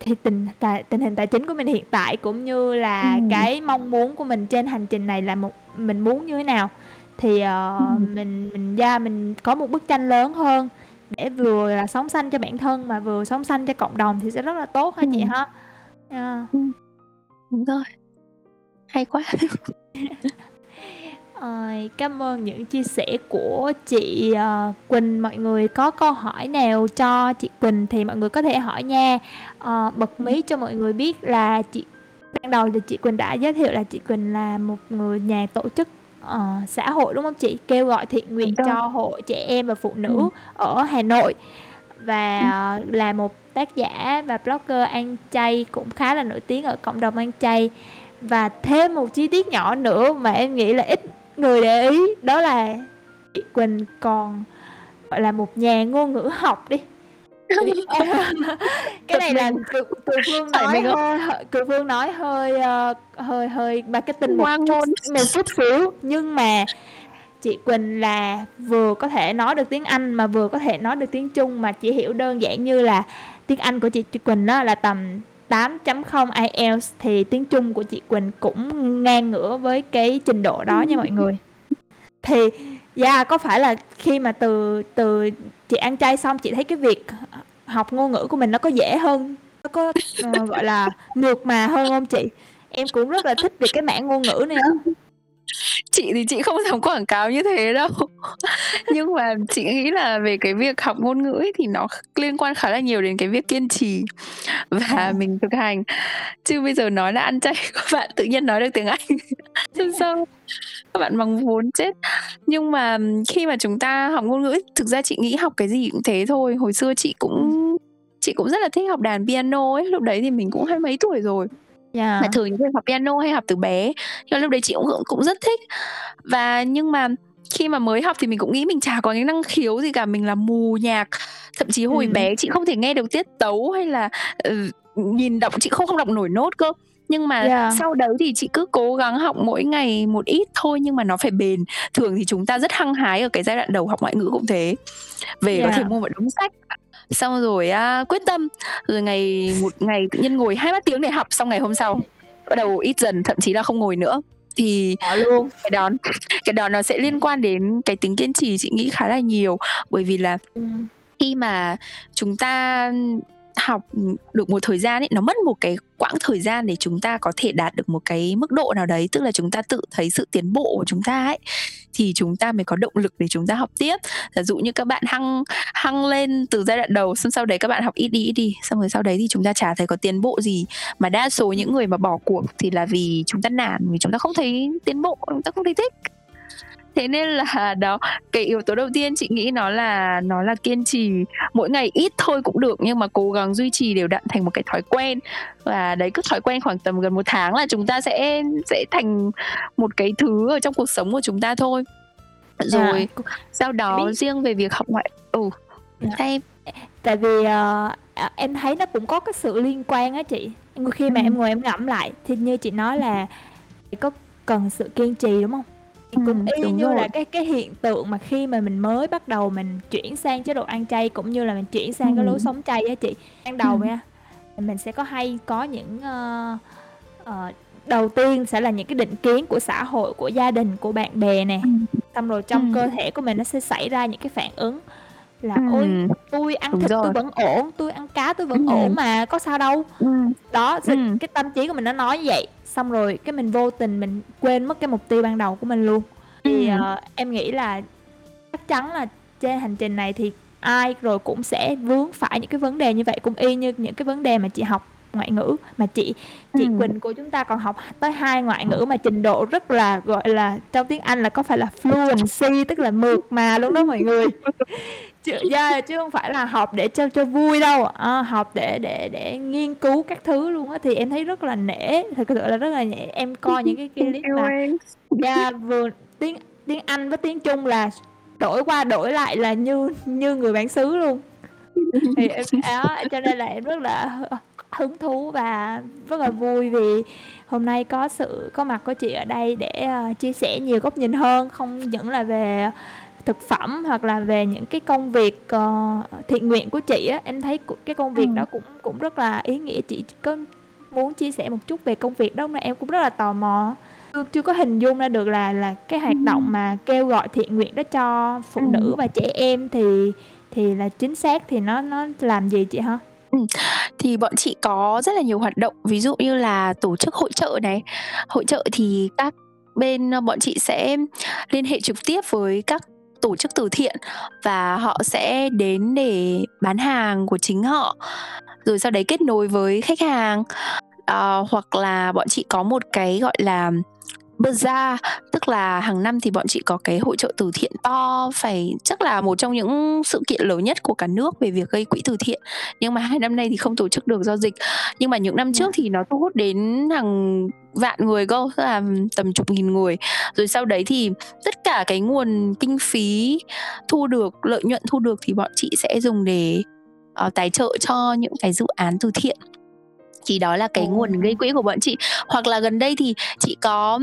thì tình tài tình hình tài chính của mình hiện tại, cũng như là Ừm. cái mong muốn của mình trên hành trình này là một mình muốn như thế nào. Thì, ờ, Ừm. mình mình yeah, mình có một bức tranh lớn hơn để vừa là sống xanh cho bản thân mà vừa sống xanh cho cộng đồng thì sẽ rất là tốt ha chị Ừm. ha? Yeah. Ừm. Đúng rồi. Hay quá. Ờ, cám ơn những chia sẻ của chị, ờ, Quỳnh. Mọi người có câu hỏi nào cho chị Quỳnh thì mọi người có thể hỏi nha. Ờ, bật mí cho mọi người biết là chị ban đầu thì chị Quỳnh đã giới thiệu là chị Quỳnh là một người nhà tổ chức, ờ, xã hội, đúng hông chị? Kêu gọi thiện nguyện Đúng rồi. cho hội trẻ em và phụ nữ Ừm. ở Hà Nội và, Ừm. ờ, là một tác giả và blogger ăn chay cũng khá là nổi tiếng ở cộng đồng ăn chay. Và thêm một chi tiết nhỏ nữa mà em nghĩ là ít người để ý, đó là chị Quỳnh còn, gọi là, một nhà ngôn ngữ học đi. Cái này là Kiều Phương nói hơi Kiều Phương nói hơi, hơi hơi marketing một chút một chút xíu, nhưng mà chị Quỳnh là vừa có thể nói được tiếng Anh mà vừa có thể nói được tiếng Trung, mà chỉ hiểu đơn giản như là tiếng Anh của chị chị Quỳnh á là tầm 8.0 IELTS thì tiếng Trung của chị Quỳnh cũng ngang ngửa với cái trình độ đó nha mọi người. Thì yeah, có phải là khi mà từ từ chị ăn chay xong chị thấy cái việc học ngôn ngữ của mình nó có dễ hơn, nó có, uh, gọi là, mượt mà hơn không chị? Em cũng rất là thích về cái mảng ngôn ngữ này á. Chị thì chị không dám quảng cáo như thế đâu. Nhưng mà chị nghĩ là về cái việc học ngôn ngữ ấy thì nó liên quan khá là nhiều đến cái việc kiên trì và Ờ. mình thực hành. Chứ bây giờ nói là ăn chay các bạn tự nhiên nói được tiếng Anh sao các bạn bằng vốn chết. Nhưng mà khi mà chúng ta học ngôn ngữ thực ra chị nghĩ học cái gì cũng thế thôi. Hồi xưa chị cũng chị cũng rất là thích học đàn piano ấy, lúc đấy thì mình cũng hai mấy tuổi rồi. Mà Yeah. thường những học piano hay học từ bé, nhưng mà lúc đấy chị cũng cũng rất thích. Và nhưng mà khi mà mới học thì mình cũng nghĩ mình chả có cái năng khiếu gì cả, mình là mù nhạc. Thậm chí hồi Ừm. bé chị không thể nghe được tiết tấu hay là, ờ, nhìn đọc chị không không đọc nổi nốt cơ. Nhưng mà Yeah. sau đấy thì chị cứ cố gắng học mỗi ngày một ít thôi nhưng mà nó phải bền. Thường thì chúng ta rất hăng hái ở cái giai đoạn đầu học ngoại ngữ cũng thế. Về có thể Yeah. mua một đống sách, xong rồi á quyết tâm, rồi ngày một ngày tự nhiên ngồi 2, 3 tiếng để học, xong ngày hôm sau bắt đầu ít dần, thậm chí là không ngồi nữa. Thì Bỏ luôn. cái đó cái đó nó sẽ liên quan đến cái tính kiên trì chị nghĩ khá là nhiều. Bởi vì là Ừm. khi mà chúng ta học, ừ, được một thời gian ấy, nó mất một cái quãng thời gian để chúng ta có thể đạt được một cái mức độ nào đấy, tức là chúng ta tự thấy sự tiến bộ của chúng ta ấy, thì chúng ta mới có động lực để chúng ta học tiếp. Giả dụ như các bạn hăng hăng lên từ giai đoạn đầu, xong sau đấy các bạn học ít đi, ít đi, xong rồi sau đấy thì chúng ta chả thấy có tiến bộ gì. Mà đa số những người mà bỏ cuộc thì là vì chúng ta nản, vì chúng ta không thấy tiến bộ, chúng ta không thấy thích. Thế nên là đó, cái yếu tố đầu tiên chị nghĩ nó là nó là kiên trì. Mỗi ngày ít thôi cũng được nhưng mà cố gắng duy trì đều đặn thành một cái thói quen. Và đấy cứ thói quen khoảng tầm gần 1 tháng là chúng ta sẽ sẽ thành một cái thứ ở trong cuộc sống của chúng ta thôi. Rồi Yeah. sau đó Biết riêng về việc học ngoại ừ, Yeah. em Tại vì, à, em thấy nó cũng có cái sự liên quan á chị. Khi mà Ừm. em ngồi em ngẫm lại thì như chị nói là có cần sự kiên trì, đúng hông? Thì cũng Ừm, y đúng như rồi. là cái cái hiện tượng mà khi mà mình mới bắt đầu mình chuyển sang chế độ ăn chay, cũng như là mình chuyển sang cái lối Ừm. sống chay á chị. Ban đầu Ừm. nha, mình sẽ có hay có những, ơ, ờ, đầu tiên sẽ là những cái định kiến của xã hội, của gia đình, của bạn bè nè. Ừm. Xong rồi trong Ừm. cơ thể của mình nó sẽ xảy ra những cái phản ứng là "Ôi, Ừm. tui ăn Đúng thịt tui rồi. vẫn ổn, tui ăn cá tui vẫn Ừm. ổn mà, có sao đâu." Ừm. Đó, s Ừm. cái tâm trí của mình nó nói như vậy, xong rồi cái mình vô tình mình quên mất cái mục tiêu ban đầu của mình luôn. Thì, Ừm. ờ, em nghĩ là chắc chắn là trên hành trình này thì ai rồi cũng sẽ vướng phải những cái vấn đề như vậy, cũng y như những cái vấn đề mà chị học ngoại ngữ mà chị chị Ừm. Quỳnh của chúng ta còn học tới hai ngoại ngữ mà trình độ rất là, gọi là, trong tiếng Anh là có phải là fluency, tức là mượt mà luôn đó mọi người. Chứ yeah, chứ hông phải là học để cho cho vui đâu, ờ, học để để để nghiên cứu các thứ luôn á, thì em thấy rất là nể, thực sự là rất là nể. Em coi những cái clip mà yeah, vừa tiếng tiếng Anh với tiếng Trung là đổi qua đổi lại là như như người bản xứ luôn. Thì em đó, cho nên là em rất là hứng thú và rất là vui vì hôm nay có sự có mặt của chị ở đây để, ờ, chia sẻ nhiều góc nhìn hơn, không những là về thực phẩm hoặc là về những cái công việc, ờ, thiện nguyện của chị á. Em thấy c cái công việc đó Ừm. cũng cũng rất là ý nghĩa. Chị có muốn chia sẻ một chút về công việc đó hông? Em cũng rất là tò mò, chưa chưa có hình dung ra được là là cái hoạt động Ừm. mà kêu gọi thiện nguyện đó cho phụ Ừm. nữ và trẻ em thì thì là chính xác thì nó nó làm gì chị ha? Ừm, thì bọn chị có rất là nhiều hoạt động, ví dụ như là tổ chức hội chợ này. Hội chợ thì các bên, ơ, bọn chị sẽ liên hệ trực tiếp với các tổ chức từ thiện và họ sẽ đến để bán hàng của chính họ, rồi sau đấy kết nối với khách hàng. uh, hoặc là bọn chị có một cái, gọi là, Bazaar, tức là hàng năm thì bọn chị có cái hội chợ từ thiện to, phải chắc là một trong những sự kiện lớn nhất của cả nước về việc gây quỹ từ thiện. Nhưng mà 2 năm nay thì không tổ chức được do dịch. Nhưng mà những năm Dạ. trước thì nó thu hút đến hàng vạn người cơ, tức là tầm chục nghìn người. Rồi sau đấy thì tất cả cái nguồn kinh phí thu được, lợi nhuận thu được thì bọn chị sẽ dùng để, ờ, tài trợ cho những cái dự án từ thiện. Thì đó là cái nguồn gây quỹ của bọn chị. Hoặc là gần đây thì chị có,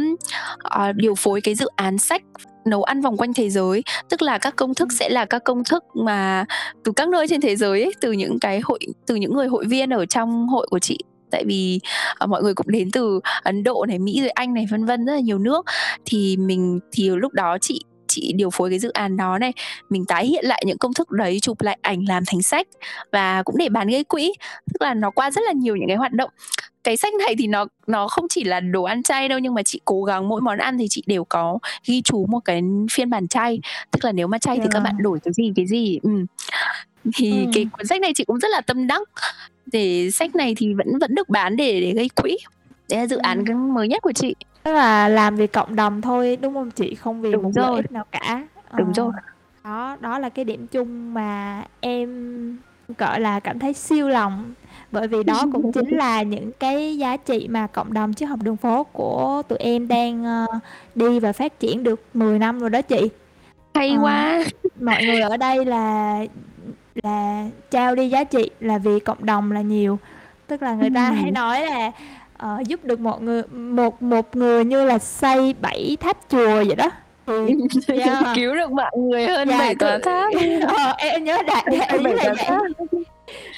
ờ, điều phối cái dự án sách nấu ăn vòng quanh thế giới, tức là các công thức Ừm. sẽ là các công thức mà từ các nơi trên thế giới ấy, từ những cái hội từ những người hội viên ở trong hội của chị. Tại vì, ờ, mọi người cũng đến từ Ấn Độ này, Mỹ rồi Anh này, vân vân, rất là nhiều nước. Thì mình thì lúc đó chị chị điều phối cái dự án đó này, mình tái hiện lại những công thức đấy, chụp lại ảnh làm thành sách và cũng để bán gây quỹ. Tức là nó qua rất là nhiều những cái hoạt động. Cái sách này thì nó nó không chỉ là đồ ăn chay đâu, nhưng mà chị cố gắng mỗi món ăn thì chị đều có ghi chú một cái phiên bản chay, tức là nếu mà chay thì các bạn đổi cái gì, cái gì. Ừm. Thì cái Ừm. cuốn sách này chị cũng rất là tâm đắc, để sách này thì vẫn vẫn được bán để để gây quỹ. Đấy là dự án Ừm. cái mới nhất của chị. Tức là làm vì cộng đồng thôi, đúng hông chị? Không vì Đúng một lợi rồi. ích nào cả. Ờ, Đúng rồi. đó, đó là cái điểm chung mà em, gọi là, cảm thấy siêu lòng, bởi vì đó cũng chính là những cái giá trị mà cộng đồng triết học đường phố của tụi em đang, ơ, đi và phát triển được 10 năm rồi đó chị. Hay Ờ, quá! mọi người ở đây là là trao đi giá trị là vì cộng đồng là nhiều. Tức là người ta hay Ừm. nói là, ờ, giúp được một người một một người như là xây 7 tháp chùa vậy đó. Thì yeah. Cứu được mạng người hơn Dạ, 7 tòa tháp. ờ, em em nhớ đại ý 7 là vậy.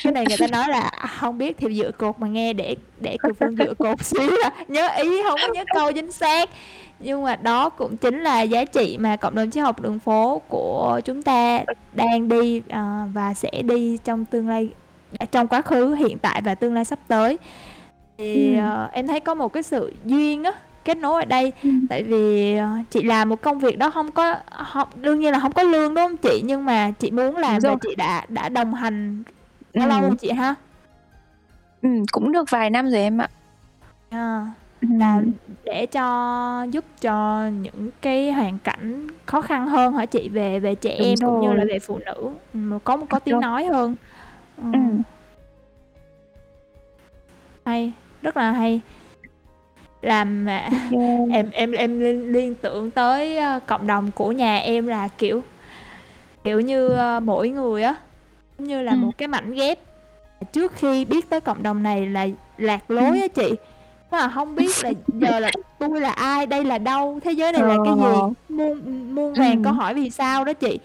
Cái này người ta nói là hông biết thì dựa cột mà nghe để để Kiều Phương dựa cột xíu à, nhớ ý hông có nhớ câu chính xác. Nhưng mà đó cũng chính là giá trị mà cộng đồng triết học đường phố của chúng ta đang đi, ờ, và sẽ đi trong tương lai à, trong quá khứ, hiện tại và tương lai sắp tới. Thì, Ừm. ờ, em thấy có một cái sự duyên á, kết nối ở đây, Ừm. tại vì, ờ, chị làm một công việc đó hông có hông đương nhiên là hông có lương, đúng hông chị? Nhưng mà chị muốn Đúng làm và rồi. chị đã đã đồng hành bao lâu Ừm. rồi chị ha? Ừm, cũng được vài năm rồi em ạ. À, là Ừm. để cho giúp cho những cái hoàn cảnh khó khăn hơn hả chị? Về về trẻ Đúng em cũng như là rồi. về phụ nữ, ừm, có có tiếng nói hơn. Ừm. Ừm. Hay, rất là hay. Làm mà Yeah. em em em liên liên tưởng tới, ơ, cộng đồng của nhà em là, kiểu, kiểu như, ơ, mỗi người á, giống như là Ừm. một cái mảnh ghép. Trước khi biết tới cộng đồng này là lạc lối Ừm. á chị, tức là hông biết là giờ là tui là ai, đây là đâu, thế giới này là cái gì, Ờ. muôn muôn vàn câu Ừm. hỏi vì sao đó chị.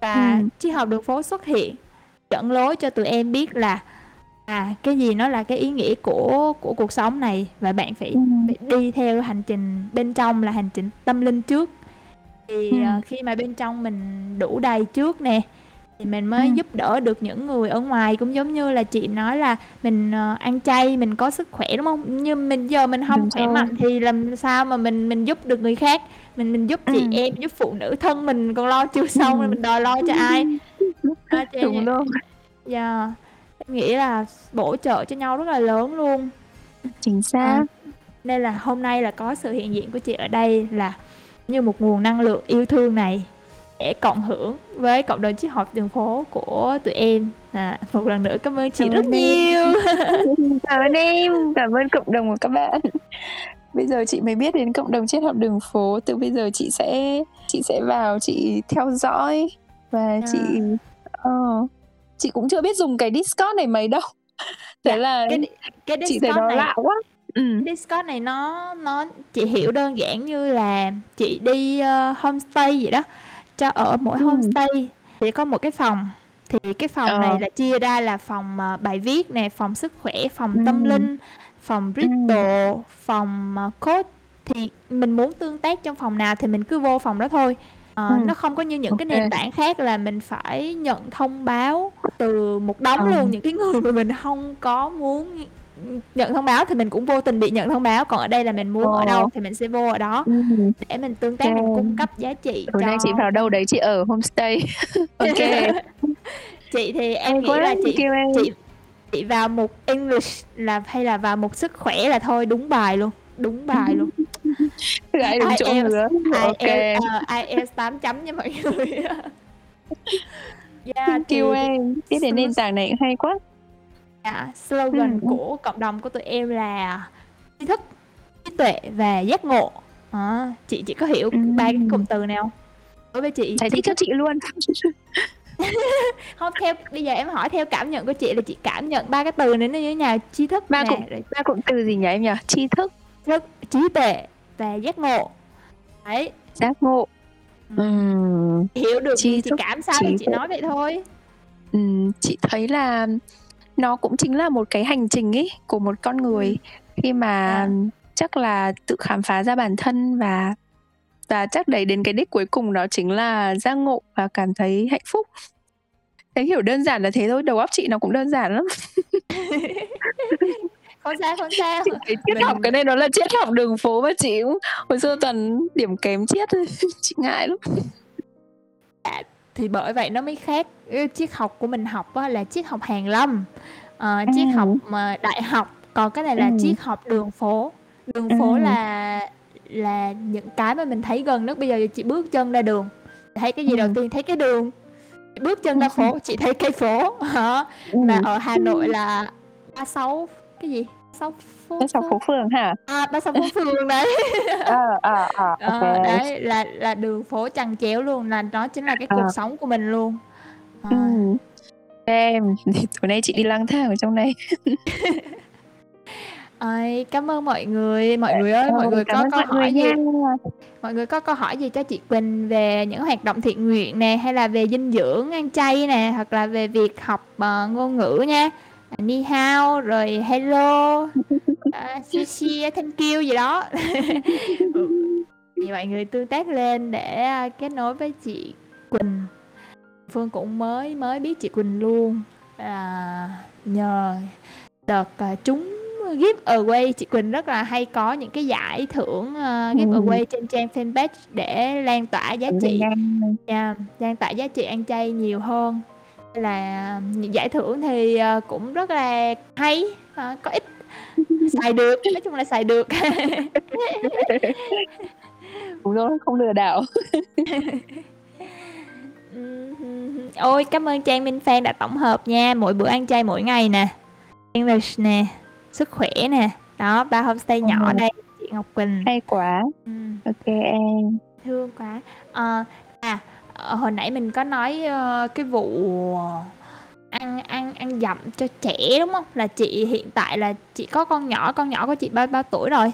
Và Ừm. triết học đường phố xuất hiện, dẫn lối cho tụi em biết là, à, cái gì nó là cái ý nghĩa của của cuộc sống này và bạn phải Ừm. phải đi theo hành trình bên trong là hành trình tâm linh trước. Thì, ờ, Ừm. khi mà bên trong mình đủ đầy trước nè, thì mình mới Ừm. giúp đỡ được những người ở ngoài. Cũng giống như là chị nói là mình, ờ, ăn chay, mình có sức khỏe, đúng hông? Như mình giờ mình hông Đúng khỏe rồi. mạnh thì làm sao mà mình mình giúp được người khác, mình mình giúp chị Ừm. em, giúp phụ nữ, thân mình còn lo chưa xong rồi Ừm. mình đòi lo cho ai. Đó, chị Đúng rồi. yeah. Nghĩ là bổ trợ cho nhau rất là lớn luôn. Chính xác. Ờ, nên là hôm nay là có sự hiện diện của chị ở đây là như một nguồn năng lượng yêu thương này để cộng hưởng với cộng đồng triết học đường phố của tụi em. À, một lần nữa cảm ơn chị Cảm rất em. nhiều. Cảm ơn em, cảm ơn cộng đồng của các bạn. Bây giờ chị mới biết đến cộng đồng triết học đường phố, từ bây giờ chị sẽ chị sẽ vào chị theo dõi và À. chị ờ, chị cũng chưa biết dùng cái Discord này mấy đâu. Thế Dạ, là cái cái chị thấy Discord nó này lạ quá. Ừ. Discord này nó nó chị hiểu đơn giản như là chị đi ờ, homestay vậy đó. Cho ở mỗi Ừ. homestay thì có một cái phòng. Thì cái phòng Ờ. này là chia ra là phòng ờ, bài viết nè, phòng sức khỏe, phòng tâm Ừ. linh, phòng Ừ. ritual, phòng ờ, code. Thì mình muốn tương tác trong phòng nào thì mình cứ vô phòng đó thôi. Ờ, Ừ. nó không có như những cái Ok. nền tảng khác là mình phải nhận thông báo từ một đống Ờ. luôn những cái người mà mình không có muốn nhận thông báo thì mình cũng vô tình bị nhận thông báo còn ở đây là mình muốn ở đâu thì mình sẽ vô ở đó Ừ. để mình tương tác mình cung cấp giá trị Tối nay chị cho vào đâu đấy chị ở homestay. ok. chị thì em Hay nghĩ quá, là chị kêu em. chị chị vào một English là hay là vào một sức khỏe là thôi đúng bài luôn đúng bài luôn Gái đúng chỗ nữa. Ok. IELTS, ờ, IELTS 8 chấm nha mọi người yeah, thì Kêu em. Biết đến nền tảng này hay quá. dạ, slogan Ừ. của cộng đồng của tụi em là tri thức trí tuệ và giác ngộ à, chị chị có hiểu Ừ. ba cái cụm từ nào đối với chị Giải thích cho chị luôn. không theo bây giờ em hỏi theo cảm nhận của chị là chị cảm nhận ba cái từ này nó như thế nào tri thức Ba cụm ba cụm từ gì nhỉ em nhỉ? Tri thức, trí thức trí tuệ và giác ngộ đấy giác ngộ. Ừ. Ừm, hiểu được chị thức, cảm sao chị tuệ. nói vậy thôi ừm, chị thấy là nó cũng chính là một cái hành trình ấy của một con người khi mà Dạ. chắc là tự khám phá ra bản thân và và chắc đấy đến cái đích cuối cùng đó chính là giác ngộ và cảm thấy hạnh phúc. Thấy hiểu đơn giản là thế thôi, đầu óc chị nó cũng đơn giản lắm. không sao không sao thấy triết Mình- học cái này nó là triết học đường phố mà chị cũng hồi xưa toàn điểm kém triết chị ngại lắm. thì bởi vậy nó mới khác Cái triết học của mình học á, là triết học hàn lâm Ờ, triết Ừ. học mà đại học còn cái này là Ừ. triết học đường phố đường phố Ừ. là là những cái mà mình thấy gần nhất bây giờ chị bước chân ra đường thấy cái gì đầu Ừ. tiên thấy cái đường bước chân ra phố chị thấy cây phố Hả? Ừ. mà ở Hà Nội là 36 cái gì? 36 phố Cái sáu phố phường hả? à 36 phố phường đấy. Ờ ờ ờ Ờ, ok. đấy là là đường phố chằng chéo luôn là nó chính là cái cuộc sống của mình luôn. Ờ, Ừ. Em, tối nay chị đi lang thang ở trong này. ơi, cảm ơn mọi người. Mọi người ơi mọi người có câu hỏi gì? mọi người có câu hỏi gì cho chị Quỳnh về những hoạt động thiện nguyện nè hay là về dinh dưỡng ăn chay nè hoặc là về việc học ờ, ngôn ngữ nha ni hao rồi hello uh, sushi thank you gì đó. Ừ, thì mọi người tương tác lên để ờ, kết nối với chị Quỳnh. Phương cũng mới mới biết chị Quỳnh luôn. À, nhờ đợt ờ, trúng giveaway chị Quỳnh rất là hay có những cái giải thưởng ờ, Ừ. giveaway trên trang fanpage để lan tỏa giá trị. Nam. nha lan tỏa giá trị ăn chay nhiều hơn là những giải thưởng thì ờ, cũng rất là hay ờ, có ích xài được nói chung là xài được. Đúng rồi, không lừa đảo. Ừm, Ôi cảm ơn Trang Minh Phan đã tổng hợp nha Mỗi bữa ăn chay mỗi ngày nè. English nè Sức khỏe nè. Đó ba homestay nhỏ đây Chị Ngọc Quỳnh. Hay quá. Ừm, Ok em. Thương quá. Ờ, À ờ, hồi nãy mình có nói ờ, cái vụ ăn ăn ăn dặm cho trẻ đúng không là chị hiện tại là chị có con nhỏ con nhỏ của chị bao bao tuổi rồi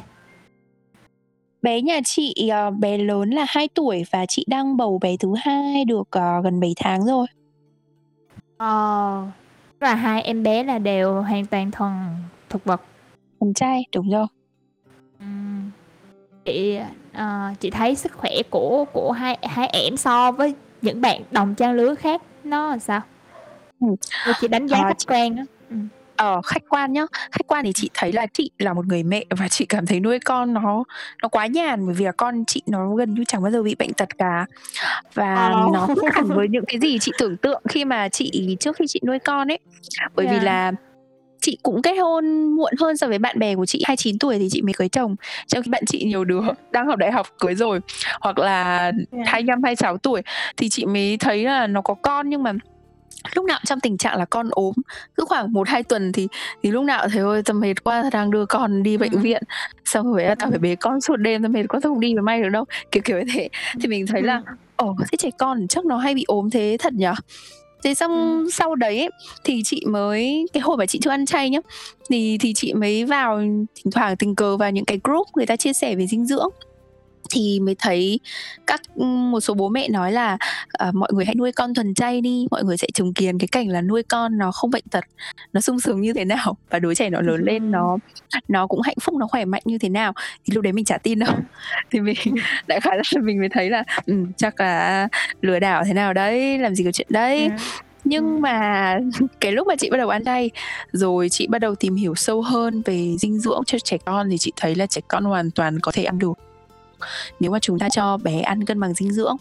Bé nhà chị ờ, bé lớn là 2 tuổi và chị đang bầu bé thứ hai được ờ, gần 7 tháng rồi. ờ là hai em bé là đều hoàn toàn thuần thực vật Con trai, đúng rồi. Chị ờ, chị thấy sức khỏe của của hai hai em so với những bạn đồng trang lứa khác nó là sao Ừ. Thì chị đánh giá Ờ, khách chị- quan á Ừ. Ờ, khách quan nhá, khách quan thì chị thấy là chị là một người mẹ và chị cảm thấy nuôi con nó nó quá nhàn bởi vì là con chị nó gần như chẳng bao giờ bị bệnh tật cả. Và Ờ. nó khác hẳn với những cái gì chị tưởng tượng khi mà chị trước khi chị nuôi con ấy. Bởi vì Yeah. là chị cũng kết hôn muộn hơn so với bạn bè của chị, 29 tuổi thì chị mới cưới chồng, trong khi bạn chị nhiều đứa đang học đại học cưới rồi, hoặc là Yeah. 25, 26 tuổi thì chị mới thấy là nó có con nhưng mà lúc nào trong tình trạng là con ốm. Cứ khoảng 1-2 tuần thì thì lúc nào thấy "Ôi, tao mệt quá, tao đang đưa con đi bệnh Ừm. viện." Xong rồi á, "Tao phải bế con suốt đêm, tao mệt quá, tao không đi với mày được đâu." Kiểu, kiểu như thế. Thì mình thấy là, Ừm. ồ, thế trẻ con chắc nó hay bị ốm thế thật nhỉ? Thế xong Ừm. sau đấy ấy, thì chị mới cái hồi mà chị chưa ăn chay nhá, thì thì chị mới vào thỉnh thoảng tình cờ vào những cái group người ta chia sẻ về dinh dưỡng. Thì mới thấy các một số bố mẹ nói là, ờ, mọi người hãy nuôi con thuần chay đi, mọi người sẽ chứng kiến cái cảnh là nuôi con nó không bệnh tật, nó sung sướng như thế nào và đứa trẻ nó lớn lên nó nó cũng hạnh phúc, nó khỏe mạnh như thế nào. Thì lúc đấy mình chả tin đâu. Thì mình đại khái là mình mới thấy là, ừm, chắc là lừa đảo thế nào đấy, làm gì có chuyện đấy. Yeah. Nhưng Ừm. mà cái lúc mà chị bắt đầu ăn chay, rồi chị bắt đầu tìm hiểu sâu hơn về dinh dưỡng cho trẻ con thì chị thấy là trẻ con hoàn toàn có thể ăn được. Nếu mà chúng ta cho bé ăn cân bằng dinh dưỡng.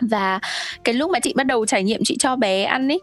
Và cái lúc mà chị bắt đầu trải nghiệm chị cho bé ăn ấy,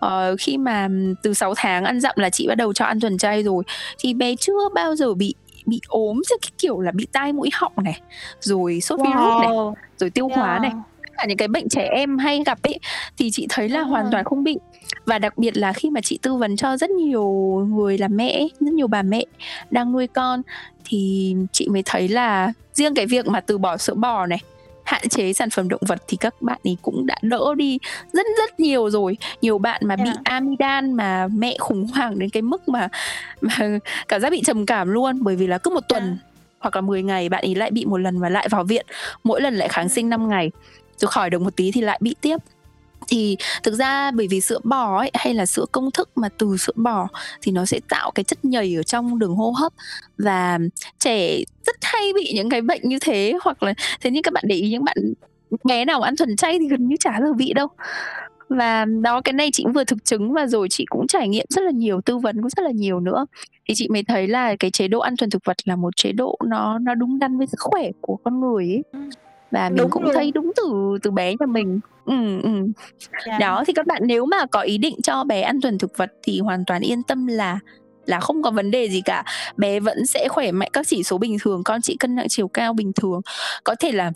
ờ, khi mà từ 6 tháng ăn dặm là chị bắt đầu cho ăn thuần chay rồi, thì bé chưa bao giờ bị bị ốm theo cái kiểu là bị tai mũi họng này, rồi sốt virus này, Wow! rồi tiêu hóa này. Yeah. Cả những cái bệnh trẻ em hay gặp ấy, thì chị thấy là hoàn toàn không bị. Và đặc biệt là khi mà chị tư vấn cho rất nhiều người làm mẹ rất nhiều bà mẹ đang nuôi con, thì chị mới thấy là riêng cái việc mà từ bỏ sữa bò này, hạn chế sản phẩm động vật thì các bạn ấy cũng đã đỡ đi rất rất nhiều rồi. Nhiều bạn mà bị Yeah. amidan mà mẹ khủng hoảng đến cái mức mà mà cảm giác bị trầm cảm luôn, bởi vì là cứ 1 tuần Yeah. hoặc là 10 ngày bạn ấy lại bị một lần và lại vào viện, mỗi lần lại kháng sinh 5 ngày, rồi khỏi được một tí thì lại bị tiếp. Thì thực ra bởi vì sữa bò ấy, hay là sữa công thức mà từ sữa bò thì nó sẽ tạo cái chất nhầy ở trong đường hô hấp và trẻ rất hay bị những cái bệnh như thế. Hoặc là thế nhưng các bạn để ý những bạn bé nào ăn thuần chay thì gần như chả bao giờ bị đâu. Và đó, cái này chị cũng vừa thực chứng và rồi chị cũng trải nghiệm rất là nhiều, tư vấn cũng rất là nhiều nữa. Thì chị mới thấy là cái chế độ ăn thuần thực vật là một chế độ nó nó đúng đắn với sức khỏe của con người ấy. Ừ. Và mình Đúng cũng luôn. thấy đúng từ từ bé nhà mình. Ừm, ừm. Yeah. Đó, thì các bạn nếu mà có ý định cho bé ăn thuần thực vật thì hoàn toàn yên tâm là là không có vấn đề gì cả. Bé vẫn sẽ khỏe mạnh, các chỉ số bình thường, con chị cân nặng chiều cao bình thường. Có thể là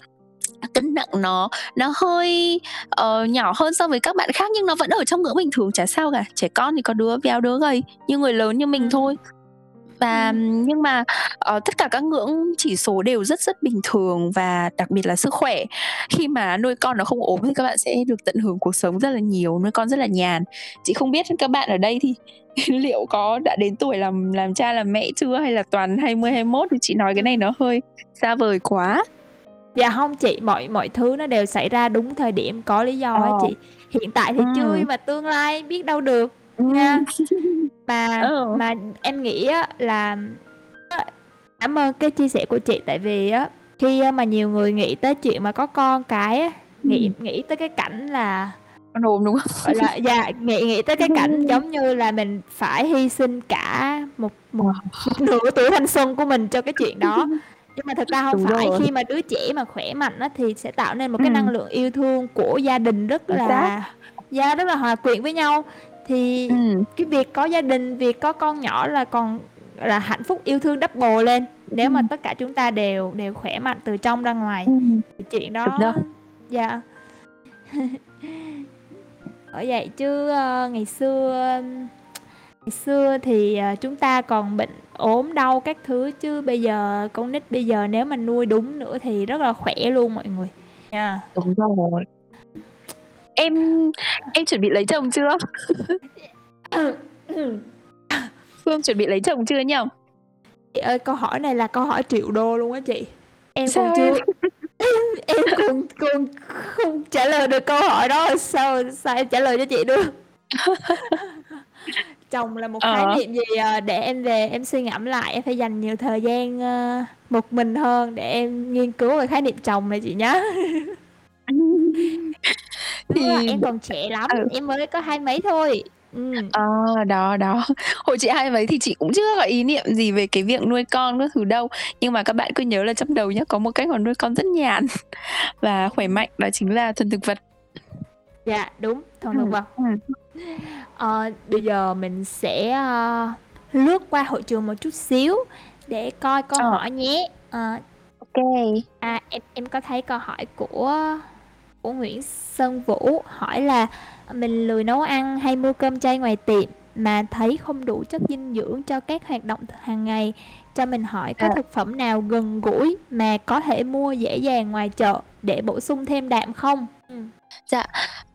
cân nặng nó nó hơi, ờ, nhỏ hơn so với các bạn khác nhưng nó vẫn ở trong ngưỡng bình thường chả sao cả. Trẻ con thì có đứa béo đứa gầy như người lớn như mình Ừm. thôi. Và nhưng mà, ờ, tất cả các ngưỡng chỉ số đều rất rất bình thường và đặc biệt là sức khỏe. Khi mà nuôi con nó không ốm thì các bạn sẽ được tận hưởng cuộc sống rất là nhiều, nuôi con rất là nhàn. Chị không biết các bạn ở đây thì liệu có đã đến tuổi làm làm cha làm mẹ chưa hay là toàn 20, 21 thì chị nói cái này nó hơi xa vời quá. Dạ hông chị, mọi mọi thứ nó đều xảy ra đúng thời điểm, có lý do á Ờ. chị. Hiện tại thì chưa Ừm. nhưng mà tương lai biết đâu được. Nha. Mà Ờ. mà em nghĩ á là á cảm ơn cái chia sẻ của chị tại vì á, khi mà nhiều người nghĩ tới chuyện mà có con cái á, nghĩ Ừm. nghĩ tới cái cảnh là Con đúng không? gọi là yeah, nghĩ nghĩ tới cái cảnh giống như là mình phải hy sinh cả một một một nửa tuổi thanh xuân của mình cho cái chuyện đó. Nhưng mà thực ra hông Đúng phải, rồi. khi mà đứa trẻ mà khỏe mạnh á thì sẽ tạo nên một cái năng Ừm. lượng yêu thương của gia đình rất Chính xác. là yeah, rất là hòa quyện với nhau. Thì Ừm. cái việc có gia đình, việc có con nhỏ là còn là hạnh phúc yêu thương double lên. Nếu mà Ừm. tất cả chúng ta đều đều khỏe mạnh từ trong ra ngoài Ừm. thì chuyện Đúng đó rồi. yeah. Bởi vậy chứ, ơ, ngày xưa ngày xưa thì, ờ, chúng ta còn bệnh ốm đau các thứ chứ bây giờ con nít bây giờ nếu mà nuôi đúng nữa thì rất là khỏe luôn mọi người. Yeah. Đúng rồi. Em em chuẩn bị lấy chồng chưa? Phương chuẩn bị lấy chồng chưa nhỉ? Chị ơi, câu hỏi này là câu hỏi triệu đô luôn á chị. Em Sao còn chưa em còn còn không trả lời được câu hỏi đó, sao sao em trả lời cho chị được? Chồng là một khái Ờ. niệm gì, ờ, để em về em suy ngẫm lại, em phải dành nhiều thời gian, ơ, một mình hơn để em nghiên cứu về khái niệm chồng này chị nhá. Đúng là Thì em còn trẻ lắm, ừ. em mới có hai mấy thôi. Ừm. Ờ, đó, đó. Hồi chị 2 mấy thì chị cũng chưa có ý niệm gì về cái việc nuôi con các thứ đâu. Nhưng mà các bạn cứ nhớ là trong đầu nhá, có một cách mà nuôi con rất nhàn và khỏe mạnh, đó chính là thuần thực vật. Dạ, đúng, thuần thực Ừm, vật. ừm. Ờ, bây giờ mình sẽ, ơ, lướt qua hội trường một chút xíu để coi câu Ờ. hỏi nhé. Ô kê. À, em em có thấy câu hỏi của của Nguyễn Sơn Vũ hỏi là "Mình lười nấu ăn hay mua cơm chay ngoài tiệm mà thấy không đủ chất dinh dưỡng cho các hoạt động hàng ngày. Cho mình hỏi có À. thực phẩm nào gần gũi mà có thể mua dễ dàng ngoài chợ để bổ sung thêm đạm không?" Ừm. Dạ,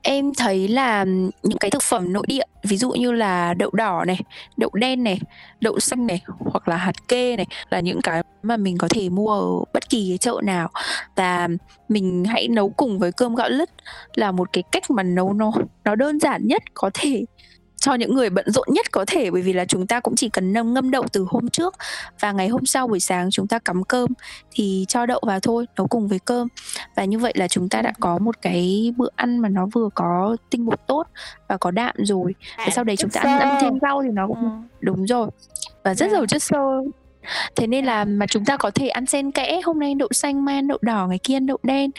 em thấy là những cái thực phẩm nội địa, ví dụ như là đậu đỏ này, đậu đen này, đậu xanh này, hoặc là hạt kê này là những cái mà mình có thể mua ở bất kỳ cái chợ nào. Và mình hãy nấu cùng với cơm gạo lứt là một cái cách mà nấu nó nó đơn giản nhất có thể cho những người bận rộn nhất có thể, bởi vì là chúng ta cũng chỉ cần nâm ngâm đậu từ hôm trước và ngày hôm sau buổi sáng chúng ta cắm cơm thì cho đậu vào thôi, nấu cùng với cơm. Và như vậy là chúng ta đã có một cái bữa ăn mà nó vừa có tinh bột tốt và có đạm rồi. Và Đạm, sau đấy chúng ta ăn ăn thêm rau thì nó cũng Ừm. đúng rồi, và rất Dạ. giàu chất xơ. Thế nên là mà chúng ta có thể ăn xen kẽ, hôm nay đậu xanh, mai ăn đậu đỏ, ngày kia ăn đậu đen.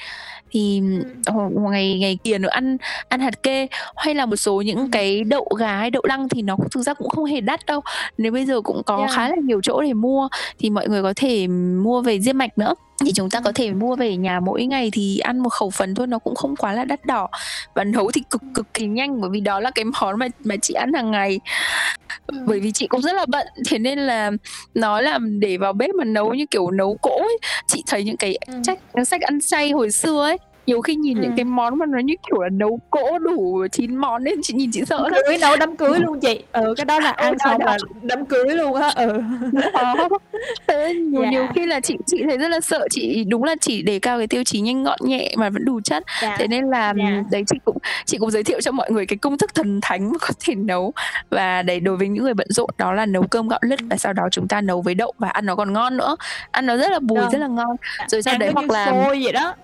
Thì, ờ, ngày ngày kia nữa ăn ăn hạt kê, hay là một số những Ừm. cái đậu gà hay đậu lăng thì nó thực ra cũng không hề đắt đâu. Nếu bây giờ cũng có Yeah. khá là nhiều chỗ để mua thì mọi người có thể mua về diêm mạch nữa. Thì chúng ta có thể mua về nhà mỗi ngày thì ăn một khẩu phần thôi, nó cũng không quá là đắt đỏ. Và nấu thì cực cực kỳ nhanh bởi vì đó là cái món mà mà chị ăn hàng ngày. Ừm. Bởi vì chị cũng rất là bận, thế nên là nói là để vào bếp mà nấu như kiểu nấu cỗ ấy, chị thấy những cái Ừm. sách sách ăn chay hồi xưa ấy, nhiều khi nhìn những Ừm. cái món mà nó như kiểu là nấu cỗ đủ 9 món nên chị nhìn chị sợ Đám cưới, nấu đám cưới luôn chị. Ừ, cái đó là Ừ, ăn xong là đám cưới luôn á. Ừ. Thế nhiều nhiều Dạ. khi là chị chị thấy rất là sợ, chị đúng là chỉ đề cao cái tiêu chí nhanh gọn nhẹ mà vẫn đủ chất. Dạ. Thế nên là, Dạ. đấy chị cũng chị cũng giới thiệu cho mọi người cái công thức thần thánh mà có thể nấu. Và đấy, đối với những người bận rộn đó là nấu cơm gạo lứt Ừm. và sau đó chúng ta nấu với đậu và ăn nó còn ngon nữa. Ăn nó rất là bùi, rất Vâng. là ngon. Dạ, Rồi sau ăn đấy hoặc là xôi vậy đó.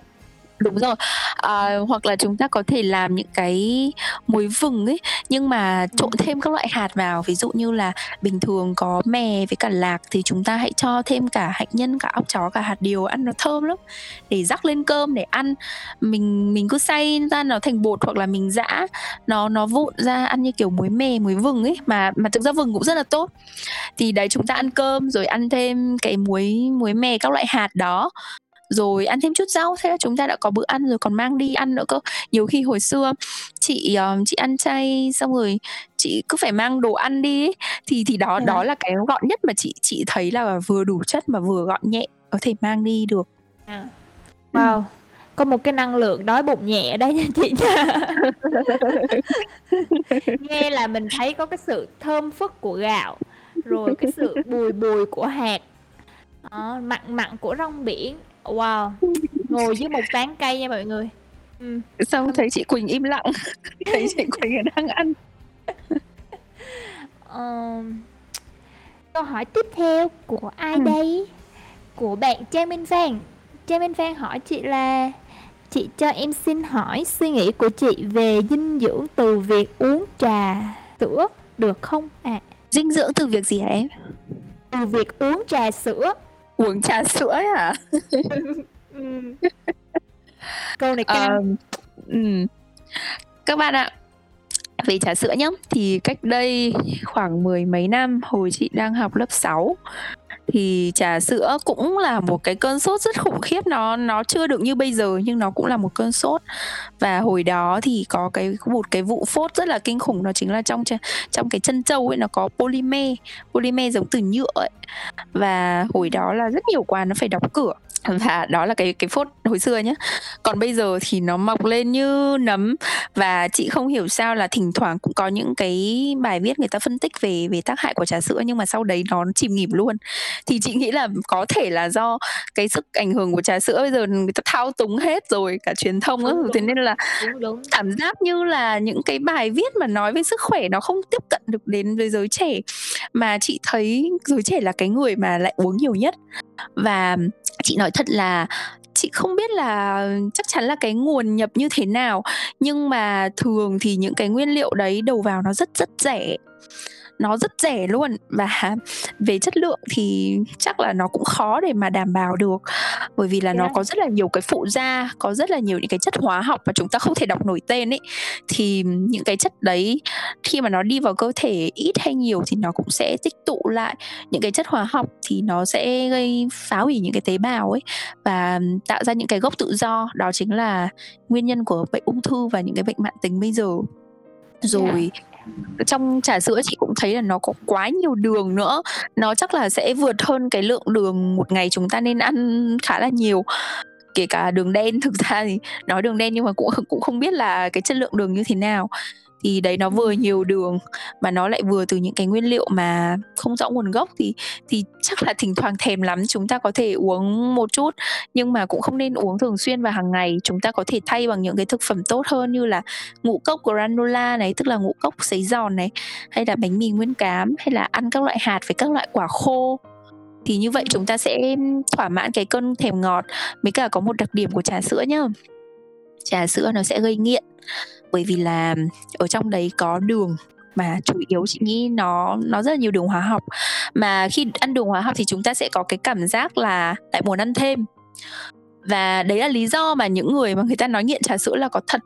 Đúng rồi. Ờ, hoặc là chúng ta có thể làm những cái muối vừng ấy, nhưng mà trộn Ừm. thêm các loại hạt vào. Ví dụ như là bình thường có mè với cả lạc thì chúng ta hãy cho thêm cả hạnh nhân, cả óc chó, cả hạt điều, ăn nó thơm lắm. Để rắc lên cơm để ăn. Mình mình cứ xay ra nó thành bột hoặc là mình giã nó nó vụn ra ăn như kiểu muối mè, muối vừng ấy, mà mà thực ra vừng cũng rất là tốt. Thì đấy, chúng ta ăn cơm rồi ăn thêm cái muối muối mè các loại hạt đó, rồi ăn thêm chút rau, thế là chúng ta đã có bữa ăn rồi còn mang đi ăn nữa cơ. Nhiều khi hồi xưa chị, ờ, chị ăn chay xong rồi chị cứ phải mang đồ ăn đi ấy, thì thì đó đó là cái gọn nhất mà chị chị thấy là vừa đủ chất mà vừa gọn nhẹ, có thể mang đi được. À. Wow, có một cái năng lượng đói bụng nhẹ đấy nha chị nha. Nghe là mình thấy có cái sự thơm phức của gạo, rồi cái sự bùi bùi của hạt, đó, mặn mặn của rong biển. Wow, ngồi dưới một tán cây nha mọi người. Ừm. Xong thấy chị Quỳnh im lặng, thấy chị Quỳnh đang ăn. Ờm, câu hỏi tiếp theo của ai Ừm. đây? Của bạn Trang Minh Phan. Trang Minh Phan hỏi chị là "Chị cho em xin hỏi suy nghĩ của chị về dinh dưỡng từ việc uống trà sữa được không ạ?" Dinh dưỡng từ việc gì hả em? Từ việc uống trà sữa. Uống trà sữa ấy hả? Câu này Ờ, căng. ừm. Các bạn ạ, về trà sữa nhá, thì cách đây khoảng mười mấy năm hồi chị đang học lớp 6 thì trà sữa cũng là một cái cơn sốt rất khủng khiếp, nó nó chưa được như bây giờ nhưng nó cũng là một cơn sốt. Và hồi đó thì có cái một cái vụ phốt rất là kinh khủng nó chính là trong trong cái chân châu ấy nó có polymer, polymer giống từ nhựa ấy. Và hồi đó là rất nhiều quán nó phải đóng cửa. Và đó là cái cái phốt hồi xưa nhá. Còn bây giờ thì nó mọc lên như nấm và chị không hiểu sao là thỉnh thoảng cũng có những cái bài viết người ta phân tích về về tác hại của trà sữa nhưng mà sau đấy nó chìm nghỉm luôn. Thì chị nghĩ là có thể là do cái sức ảnh hưởng của trà sữa bây giờ người ta thao túng hết rồi, cả truyền thông thứ, thế nên là Đúng, đúng. cảm giác như là những cái bài viết mà nói về sức khỏe nó không tiếp cận được đến với giới trẻ. Mà chị thấy giới trẻ là cái người mà lại uống nhiều nhất. Và chị nói thật là chị không biết là chắc chắn là cái nguồn nhập như thế nào. Nhưng mà thường thì những cái nguyên liệu đấy đầu vào nó rất rất rẻ nó rất rẻ luôn và về chất lượng thì chắc là nó cũng khó để mà đảm bảo được. Bởi vì là yeah. nó có rất là nhiều cái phụ gia có rất là nhiều những cái chất hóa học mà chúng ta không thể đọc nổi tên ấy. Thì những cái chất đấy khi mà nó đi vào cơ thể ít hay nhiều thì nó cũng sẽ tích tụ lại những cái chất hóa học thì nó sẽ gây phá hủy những cái tế bào ấy và tạo ra những cái gốc tự do. Đó chính là nguyên nhân của bệnh ung thư và những cái bệnh mạng tính bây giờ. Rồi yeah trong trà sữa chị cũng thấy là nó có quá nhiều đường nữa. Nó chắc là sẽ vượt hơn cái lượng đường một ngày chúng ta nên ăn khá là nhiều. Kể cả đường đen, thực ra thì nói đường đen nhưng mà cũng cũng không biết là cái chất lượng đường như thế nào thì đấy nó vừa nhiều đường mà nó lại vừa từ những cái nguyên liệu mà không rõ nguồn gốc thì thì chắc là thỉnh thoảng thèm lắm chúng ta có thể uống một chút. Nhưng mà cũng không nên uống thường xuyên và hàng ngày chúng ta có thể thay bằng những cái thực phẩm tốt hơn như là ngũ cốc granola này tức là ngũ cốc sấy giòn này hay là bánh mì nguyên cám hay là ăn các loại hạt với các loại quả khô. Thì như vậy chúng ta sẽ thỏa mãn cái cơn thèm ngọt với cả có một đặc điểm của trà sữa nhá. Trà sữa nó sẽ gây nghiện bởi vì là ở trong đấy có đường mà chủ yếu chị nghĩ nó nó rất là nhiều đường hóa học. Mà khi ăn đường hóa học thì chúng ta sẽ có cái cảm giác là lại muốn ăn thêm. Và đấy là lý do mà những người mà người ta nói nghiện trà sữa là có thật.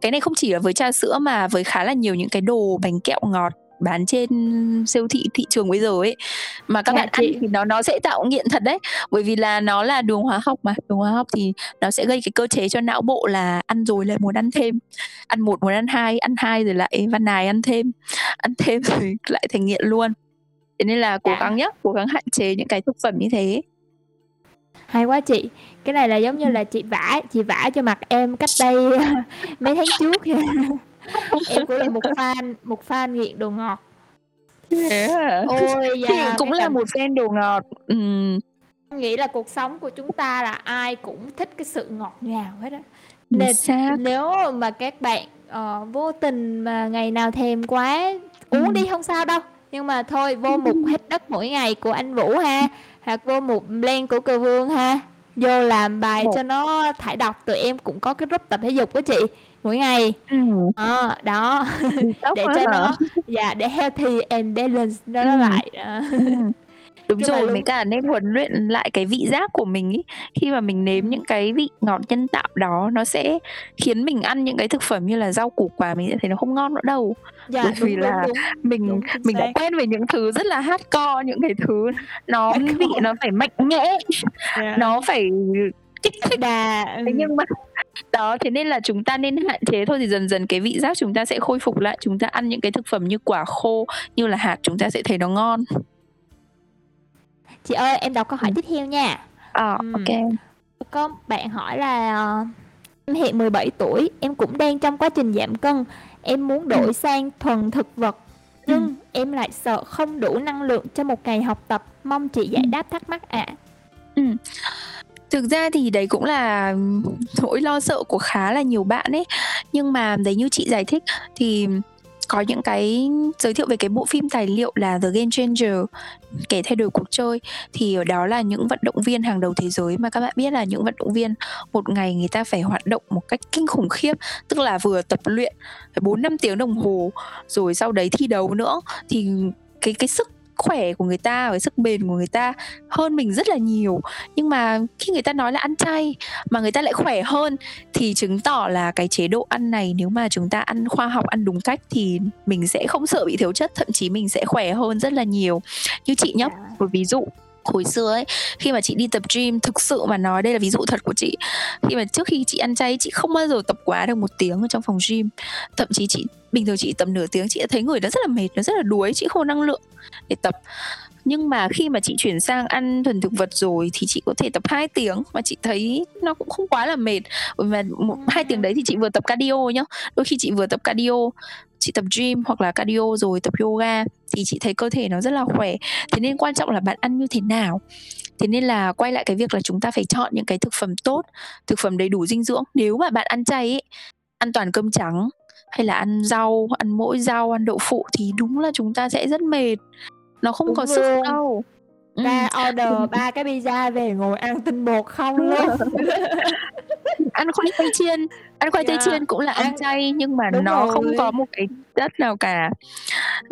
Cái này không chỉ là với trà sữa mà với khá là nhiều những cái đồ bánh kẹo ngọt bán trên siêu thị thị trường bây giờ ấy. Mà các dạ, bạn chị. ăn thì nó nó sẽ tạo nghiện thật đấy. Bởi vì là nó là đường hóa học mà đường hóa học thì nó sẽ gây cái cơ chế cho não bộ là ăn rồi lại muốn ăn thêm. Ăn một muốn ăn hai ăn hai rồi lại văn nài ăn thêm. Ăn thêm rồi lại thành nghiện luôn. Thế nên là cố dạ. gắng nhé cố gắng hạn chế những cái thực phẩm như thế. Hay quá chị. Cái này là giống như là chị vả chị vả cho mặt em cách đây mấy tháng trước em cũng là một fan một fan nghiện đồ ngọt yeah. ôi dạ, cũng là một fan đồ ngọt uhm. nghĩ là cuộc sống của chúng ta là ai cũng thích cái sự ngọt ngào hết á nên nếu mà các bạn uh, vô tình mà ngày nào thèm quá uống ừ. đi không sao đâu nhưng mà thôi vô một hết đất mỗi ngày của anh Vũ ha hoặc vô một blend của cờ vương ha vô làm bài một. cho nó thải độc tụi em cũng có cái group tập thể dục đó chị mỗi ngày ừ. ờ, đó để cho nó dạ để healthy and balance nó ừ. lại đó. Ừ. đúng rồi mấy cả nên huấn luyện lại cái vị giác của mình ý khi mà mình nếm những cái vị ngọt nhân tạo đó nó sẽ khiến mình ăn những cái thực phẩm như là rau củ quả mình sẽ thấy nó không ngon nữa đâu dạ, bởi vì là đúng, mình đúng, mình đã quen với những thứ rất là hardcore những cái thứ nó vị nó phải mạnh mẽ. Dạ. nó phải kích thích đà thế nhưng mà đó thế nên là chúng ta nên hạn chế thôi thì dần dần cái vị giác chúng ta sẽ khôi phục lại. Chúng ta ăn những cái thực phẩm như quả khô như là hạt chúng ta sẽ thấy nó ngon. Chị ơi em đọc câu hỏi ừ. tiếp theo nha. Ờ à, ok. có bạn hỏi là em hiện 17 tuổi em cũng đang trong quá trình giảm cân. Em muốn đổi ừ. sang thuần thực vật nhưng ừ. em lại sợ không đủ năng lượng cho một ngày học tập. Mong chị giải đáp thắc mắc ạ. À. ừ thực ra thì đấy cũng là nỗi lo sợ của khá là nhiều bạn ấy. Nhưng mà đấy như chị giải thích thì có những cái giới thiệu về cái bộ phim tài liệu là The Game Changer, kẻ thay đổi cuộc chơi. Thì ở đó là những vận động viên hàng đầu thế giới mà các bạn biết là những vận động viên một ngày người ta phải hoạt động một cách kinh khủng khiếp. Tức là vừa tập luyện phải bốn năm tiếng đồng hồ, rồi sau đấy thi đấu nữa. Thì cái cái sức khỏe của người ta cái sức bền của người ta hơn mình rất là nhiều. Nhưng mà khi người ta nói là ăn chay mà người ta lại khỏe hơn thì chứng tỏ là cái chế độ ăn này nếu mà chúng ta ăn khoa học ăn đúng cách thì mình sẽ không sợ bị thiếu chất thậm chí mình sẽ khỏe hơn rất là nhiều. Như chị nhá dạ. một ví dụ hồi xưa ấy, khi mà chị đi tập gym, thực sự mà nói đây là ví dụ thật của chị. Khi mà trước khi chị ăn chay, chị không bao giờ tập quá được một tiếng ở trong phòng gym. Thậm chí chị, bình thường chị tầm nửa tiếng chị đã thấy người nó rất là mệt, nó rất là đuối, chị không có năng lượng để tập nhưng mà khi mà chị chuyển sang ăn thuần thực vật rồi thì chị có thể tập 2 tiếng. Mà chị thấy nó cũng không quá là mệt. Vì một hai tiếng đấy thì chị vừa tập cardio nhá. Đôi khi chị vừa tập cardio chị tập gym hoặc là cardio rồi tập yoga thì chị thấy cơ thể nó rất là khỏe. Thế nên quan trọng là bạn ăn như thế nào. Thế nên là quay lại cái việc là chúng ta phải chọn những cái thực phẩm tốt thực phẩm đầy đủ dinh dưỡng. Nếu mà bạn ăn chay ấy, ăn toàn cơm trắng hay là ăn rau ăn mỗi rau ăn đậu phụ thì đúng là chúng ta sẽ rất mệt nó không đúng có luôn. sức đâu Ra Ừm. order 3 cái pizza về ngồi ăn tinh bột không luôn. Ăn khoai tây chiên, ăn khoai tây Yeah, chiên cũng là ăn chay nhưng mà đúng nó không có rồi. một cái chất nào cả.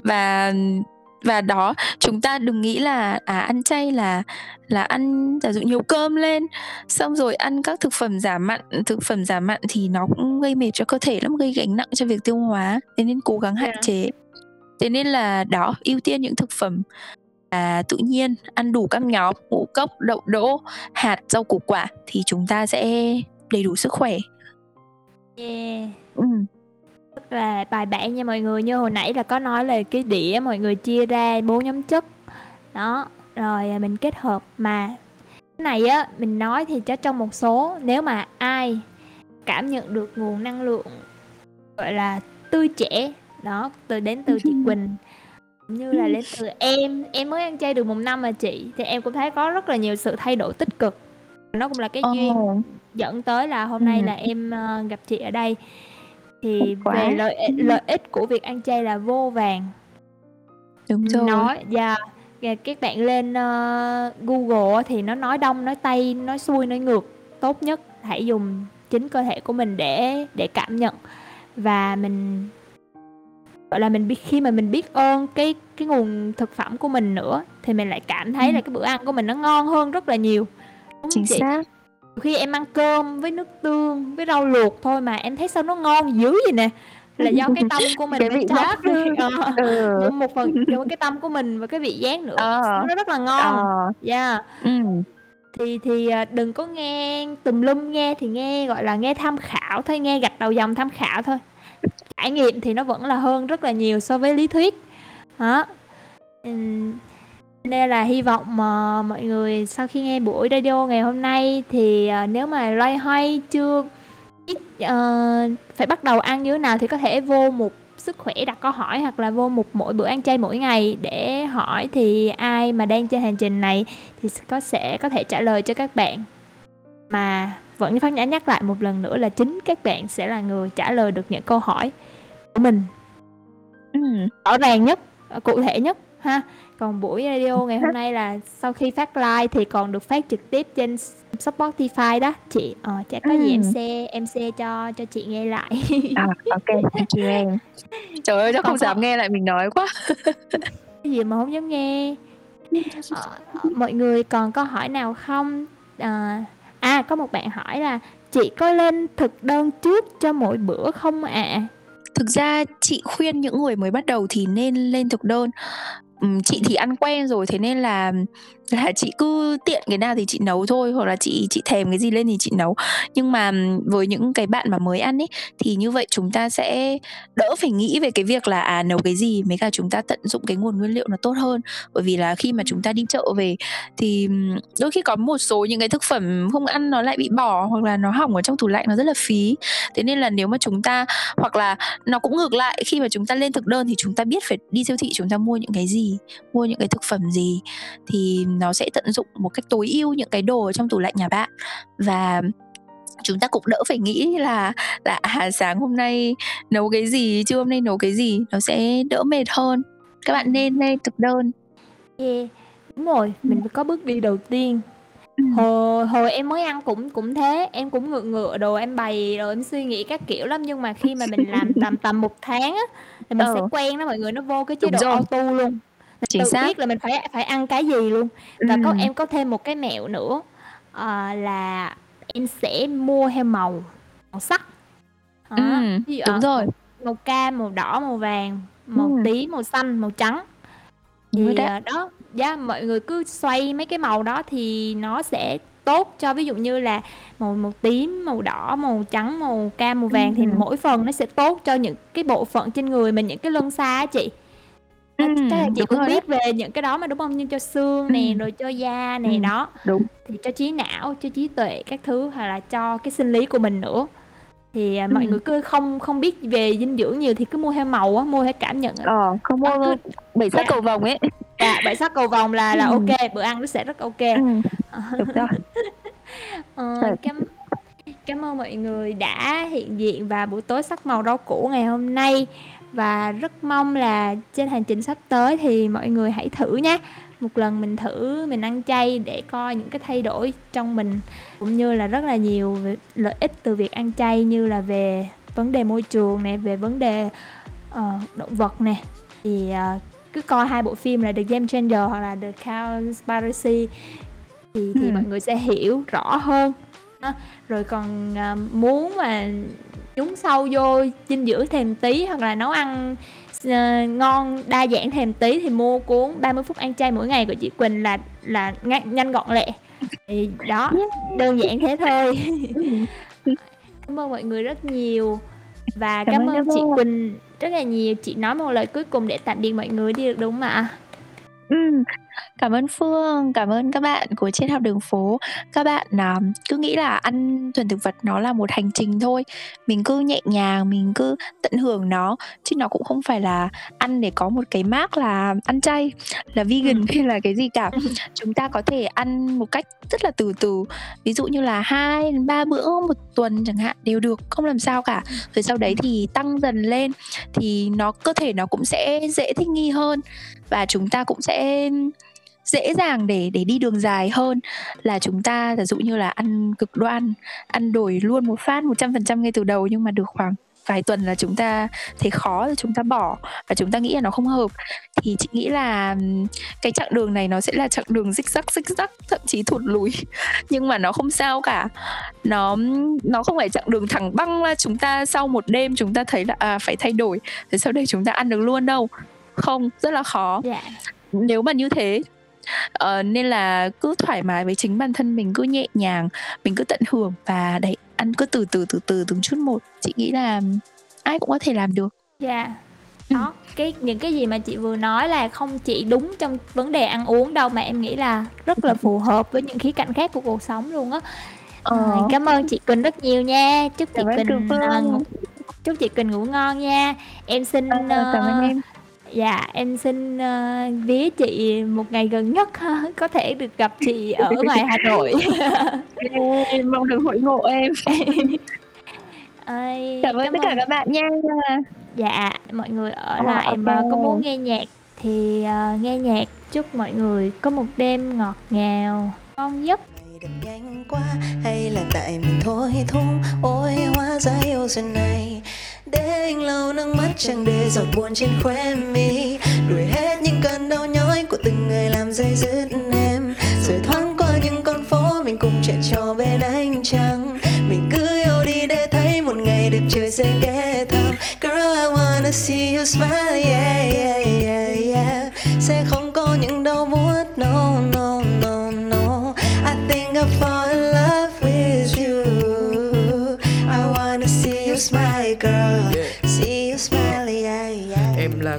Và và đó, chúng ta đừng nghĩ là, à, ăn chay là là ăn giả dụ nhiều cơm lên, xong rồi ăn các thực phẩm giảm mặn, thực phẩm giảm mặn thì nó cũng gây mệt cho cơ thể lắm, gây gánh nặng cho việc tiêu hóa, thế nên cố gắng hạn Yeah. chế. Thế nên là đó, ưu tiên những thực phẩm là tự nhiên, ăn đủ các nhóm ngũ cốc, đậu đỗ, hạt, rau củ quả thì chúng ta sẽ đầy đủ sức khỏe. Yeah. Ừm. Rất là bài bản nha mọi người, như hồi nãy là có nói là cái đĩa mọi người chia ra 4 nhóm chất. Đó, rồi, à, mình kết hợp mà cái này á, mình nói thì chắc trong một số nếu mà ai cảm nhận được nguồn năng lượng, gọi là, tươi trẻ, đó, từ đến từ chị Quỳnh, như là đến từ em, em mới ăn chay được 1 năm à chị, thì em cũng thấy có rất là nhiều sự thay đổi tích cực. Nó cũng là cái duyên Ồ. dẫn tới là hôm nay Ừm. là em, ơ, gặp chị ở đây. Thì quá. về lợi lợi ích của việc ăn chay là vô vàn. Đúng rồi. Nói yeah, yeah, các bạn lên, ơ, Google thì nó nói đông, nói tây, nói xuôi, nói ngược, tốt nhất hãy dùng chính cơ thể của mình để để cảm nhận. Và mình gọi là, mình biết khi mà mình biết ơn cái cái nguồn thực phẩm của mình nữa, thì mình lại cảm thấy là Ừm. cái bữa ăn của mình nó ngon hơn rất là nhiều, đúng Chính chị? xác. Khi em ăn cơm với nước tương, với rau luộc thôi mà em thấy sao nó ngon dữ vậy nè, là do cái tâm của mình Cái nó vị giác ờ, ừ. một phần do cái tâm của mình và cái vị giác nữa, Ờ. nó rất là ngon. Ờ. Yeah. Ừm. Thì thì, à, đừng có nghe tùm lum, nghe thì nghe, gọi là, nghe tham khảo thôi, nghe gạch đầu dòng tham khảo thôi. Trải nghiệm thì nó vẫn là hơn rất là nhiều so với lý thuyết. Đó. Nên là hy vọng mà mọi người sau khi nghe buổi radio ngày hôm nay thì, ờ, nếu mà loay hoay chưa biết, uh, phải bắt đầu ăn như thế nào thì có thể vô một sức khỏe đặt câu hỏi hoặc là vô một mỗi bữa ăn chay mỗi ngày để hỏi thì ai mà đang trên hành trình này thì có sẽ có thể trả lời cho các bạn. Mà vẫn Phát Nhã nhắc lại một lần nữa là chính các bạn sẽ là người trả lời được những câu hỏi của mình. Ừm. Rõ ràng nhất, ờ, cụ thể nhất ha. Còn buổi radio ngày hôm nay là sau khi phát live thì còn được phát trực tiếp trên Spotify đó chị. Ờ, chắc có gì em Ừm. share em share cho cho chị nghe lại. À, kê, thank you em. Trời ơi, Còn không có dám nghe lại mình nói quá. Cái gì mà hông dám nghe. Ờ, ờ, mọi người còn câu hỏi nào không? Ờ, à, có một bạn hỏi là "Chị có lên thực đơn trước cho mỗi bữa không ạ?" Thực ra chị khuyên những người mới bắt đầu thì nên lên thực đơn. Chị thì ăn quen rồi, thế nên là là chị cứ tiện cái nào thì chị nấu thôi, hoặc là chị chị thèm cái gì lên thì chị nấu. Nhưng mà với những cái bạn mà mới ăn ấy, thì như vậy chúng ta sẽ đỡ phải nghĩ về cái việc là, à, nấu cái gì, mới cả chúng ta tận dụng cái nguồn nguyên liệu nó tốt hơn. Bởi vì là khi mà chúng ta đi chợ về thì đôi khi có một số những cái thực phẩm không ăn nó lại bị bỏ, hoặc là nó hỏng ở trong tủ lạnh nó rất là phí. Thế nên là nếu mà chúng ta hoặc là nó cũng ngược lại, khi mà chúng ta lên thực đơn thì chúng ta biết phải đi siêu thị chúng ta mua những cái gì, mua những cái thực phẩm gì thì nó sẽ tận dụng một cách tối ưu những cái đồ ở trong tủ lạnh nhà bạn. Và chúng ta cũng đỡ phải nghĩ là là, à, sáng hôm nay nấu cái gì, trưa hôm nay nấu cái gì, nó sẽ đỡ mệt hơn. Các bạn nên lên thực đơn. Yeah, đúng rồi, Ừm. mình phải có bước đi đầu tiên. Ừm. Hồi hồi em mới ăn cũng cũng thế, em cũng ngựa ngựa đồ em bày rồi em suy nghĩ các kiểu lắm, nhưng mà khi mà mình làm tầm tầm 1 tháng á, thì mình sẽ Ờ. quen đó mọi người, nó vô cái chế Đúng độ rồi. auto luôn. Mình Chính tự xác. biết là mình phải phải ăn cái gì luôn. Và có Ừm. em có thêm một cái mẹo nữa, ờ, là em sẽ mua theo màu, màu sắc. Đó, Ừm, ví dụ, đúng ờ, rồi. màu màu cam, màu đỏ, màu vàng, màu Ừm. tím, màu xanh, màu trắng. Đúng rồi Thì, đó. ờ, đó, yeah, mọi người cứ xoay mấy cái màu đó thì nó sẽ tốt cho ví dụ như là màu màu tím, màu đỏ, màu trắng, màu cam, màu vàng thì Ừm. mỗi phần nó sẽ tốt cho những cái bộ phận trên người mình, những cái lân xa á chị. Đó, Ừm, là chị đúng cũng rồi đó. biết về những cái đó mà, đúng hông? Như cho xương nè, Ừm. rồi cho da nè, Ừm, đó. đúng. Thì cho trí não, cho trí tuệ các thứ, hoặc là cho cái sinh lý của mình nữa. Thì, à, mọi Ừm. người cứ không không biết về dinh dưỡng nhiều thì cứ mua theo màu á, mua theo cảm nhận á. Ờ, không Đó, cứ mua bảy sắc yeah. cầu vồng ấy. Dạ, bảy sắc cầu vồng là là ô Ừm. kê, bữa ăn nó sẽ rất ô kê. Ừm, Ờ. đúng rồi. Ờ, Chuẩn. cám cám ơn mọi người đã hiện diện vào buổi tối sắc màu rau củ ngày hôm nay. Và rất mong là trên hành trình sắp tới thì mọi người hãy thử nha. một lần mình thử mình ăn chay để coi những cái thay đổi trong mình, cũng như là rất là nhiều lợi ích từ việc ăn chay như là về vấn đề môi trường nè, về vấn đề, ờ, động vật nè. Thì, ờ, cứ coi hai bộ phim là The Game Changer hoặc là The Cowspiracy thì thì mọi người sẽ hiểu rõ hơn á. Rồi còn, ờ, muốn mà nhúng sâu vô dinh dưỡng thêm tí hoặc là nấu ăn ờ, ngon, đa dạng thêm tí thì mua cuốn "30 phút ăn chay mỗi ngày" của chị Quỳnh là là ngăn nhanh gọn lẹ. Thì đó, đơn giản thế thôi. Cảm ơn mọi người rất nhiều và Cảm cảm ơn chị. Quỳnh rất là nhiều. Chị nói một lời cuối cùng để tạm biệt mọi người đi được đúng không ạ? Ừm, cảm ơn Phương, cảm ơn các bạn của Triết học đường phố. Các bạn, à, cứ nghĩ là ăn thuần thực vật nó là một hành trình thôi, mình cứ nhẹ nhàng, mình cứ tận hưởng nó, chứ nó cũng không phải là ăn để có một cái mác là ăn chay, là vegan Ừm. hay là cái gì cả. Chúng ta có thể ăn một cách rất là từ từ, ví dụ như là 2 đến 3 bữa một tuần chẳng hạn đều được, không làm sao cả. Rồi sau đấy thì tăng dần lên thì nó cơ thể nó cũng sẽ dễ thích nghi hơn và chúng ta cũng sẽ dễ dàng để để đi đường dài hơn là chúng ta giả dụ như là ăn cực đoan, ăn đổi luôn một phát 100% ngay từ đầu nhưng mà được khoảng vài tuần là chúng ta thấy khó rồi chúng ta bỏ và chúng ta nghĩ là nó không hợp. Thì chị nghĩ là, cái chặng đường này nó sẽ là chặng đường zig zag, zig zag, thậm chí thụt lùi, nhưng mà nó không sao cả. Nó nó không phải chặng đường thẳng băng là chúng ta sau một đêm chúng ta thấy là, à, phải thay đổi, rồi sau đây chúng ta ăn được luôn đâu. Không, rất là khó. Dạ. Nếu mà như thế ờ, nên là cứ thoải mái với chính bản thân mình, cứ nhẹ nhàng, mình cứ tận hưởng và đấy, ăn cứ từ từ, từ từ, từng chút một. Chị nghĩ là ai cũng có thể làm được. Dạ. Ừm. Đó, cái những cái gì mà chị vừa nói là không chỉ đúng trong vấn đề ăn uống đâu mà em nghĩ là rất là phù hợp với những khía cạnh khác của cuộc sống luôn á. Ờ. Cảm ơn chị Quỳnh rất nhiều nha. Chúc chị Quỳnh, ờ, chúc chị Quỳnh ngủ ngon nha. Em xin, Ờ, cảm ơn ơ em. Dạ, em xin, ơ, vía chị một ngày gần nhất ha, có thể được gặp chị ở ngoài Hà Nội. Yeah, mong được hội ngộ em. Ơi, Cảm ơn cảm tất cả ơn các bạn nha. Dạ, mọi người ở Ờ, lại ô mà có muốn kê. nghe nhạc thì, ờ, nghe nhạc. Chúc mọi người có một đêm ngọt ngào, ngon giấc. Ngày nhanh quá hay là tại mình thôi thúc ôi hóa ra yêu duyên này để anh lau nước mắt chẳng để giọt buồn trên khóe mi. Đuổi hết những cơn đau nhói của từng ngày làm dây dứt em. Rồi thoáng qua những con phố mình cùng chạy trò bên ánh trăng. Mình cứ yêu đi để thấy một ngày được trời sẽ ghé thăm. Girl, I wanna see you smile, yeah yeah yeah yeah. Sẽ không có những đau buốt đâu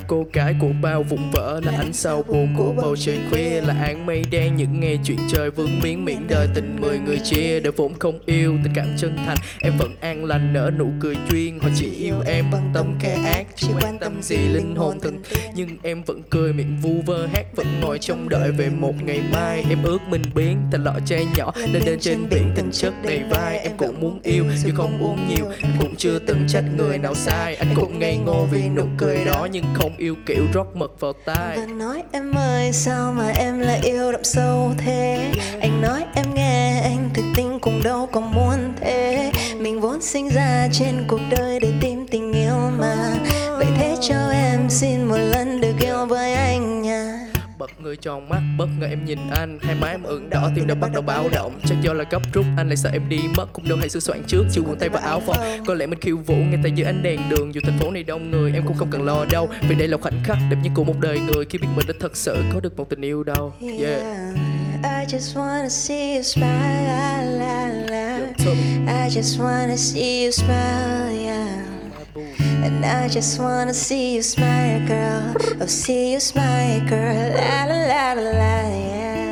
cô gái của bao vụn vỡ Là ánh sao buồn của bầu trời khuya Là áng mây đen những ngày chuyện trời vướng miếng miệng đời tình mười người chia Đời vốn không yêu tình cảm chân thành Em vẫn an lành nở nụ cười duyên Họ chỉ yêu em bằng tâm kẻ ác Chỉ quan tâm gì linh hồn thân Nhưng em vẫn cười miệng vu vơ hát Vẫn ngồi trông đợi về một ngày mai. Em ước mình biến thành lọ chai nhỏ Lên đến trên biển tình chất đầy vai. Em cũng muốn yêu nhưng không uống nhiều. Em cũng chưa từng trách người nào sai. Anh cũng ngây ngô vì nụ cười đó. Nhưng không yêu kiểu rót mật vào tai. Và nói, em ơi, sao mà em lại yêu đậm sâu thế? Anh nói, em nghe, anh thực tình cũng đâu có muốn thế. Mình vốn sinh ra trên cuộc đời để tìm tình yêu mà. Vậy thế cho em xin một lần được yêu với anh người tròn mắt, bất ngờ em nhìn anh. Hai má em ửng đỏ, tim đã bắt đầu báo động. Chắc do là gấp rút, anh lại sợ em đi mất. Cũng đâu hãy sửa soạn trước, chịu quần tay và áo phông. Có lẽ mình khiêu vũ ngay tại giữa ánh đèn đường. Dù thành phố này đông người, em cũng không cần lo đâu. Vì đây là khoảnh khắc đẹp nhất của một đời người. Khi biết mình đã thật sự có được một tình yêu đâu. Yeah, I just wanna see you smile la, la. Tell me, I just wanna see you smile yeah. And I just wanna see you smile, girl. Oh, see you smile, girl. La la la la la, yeah.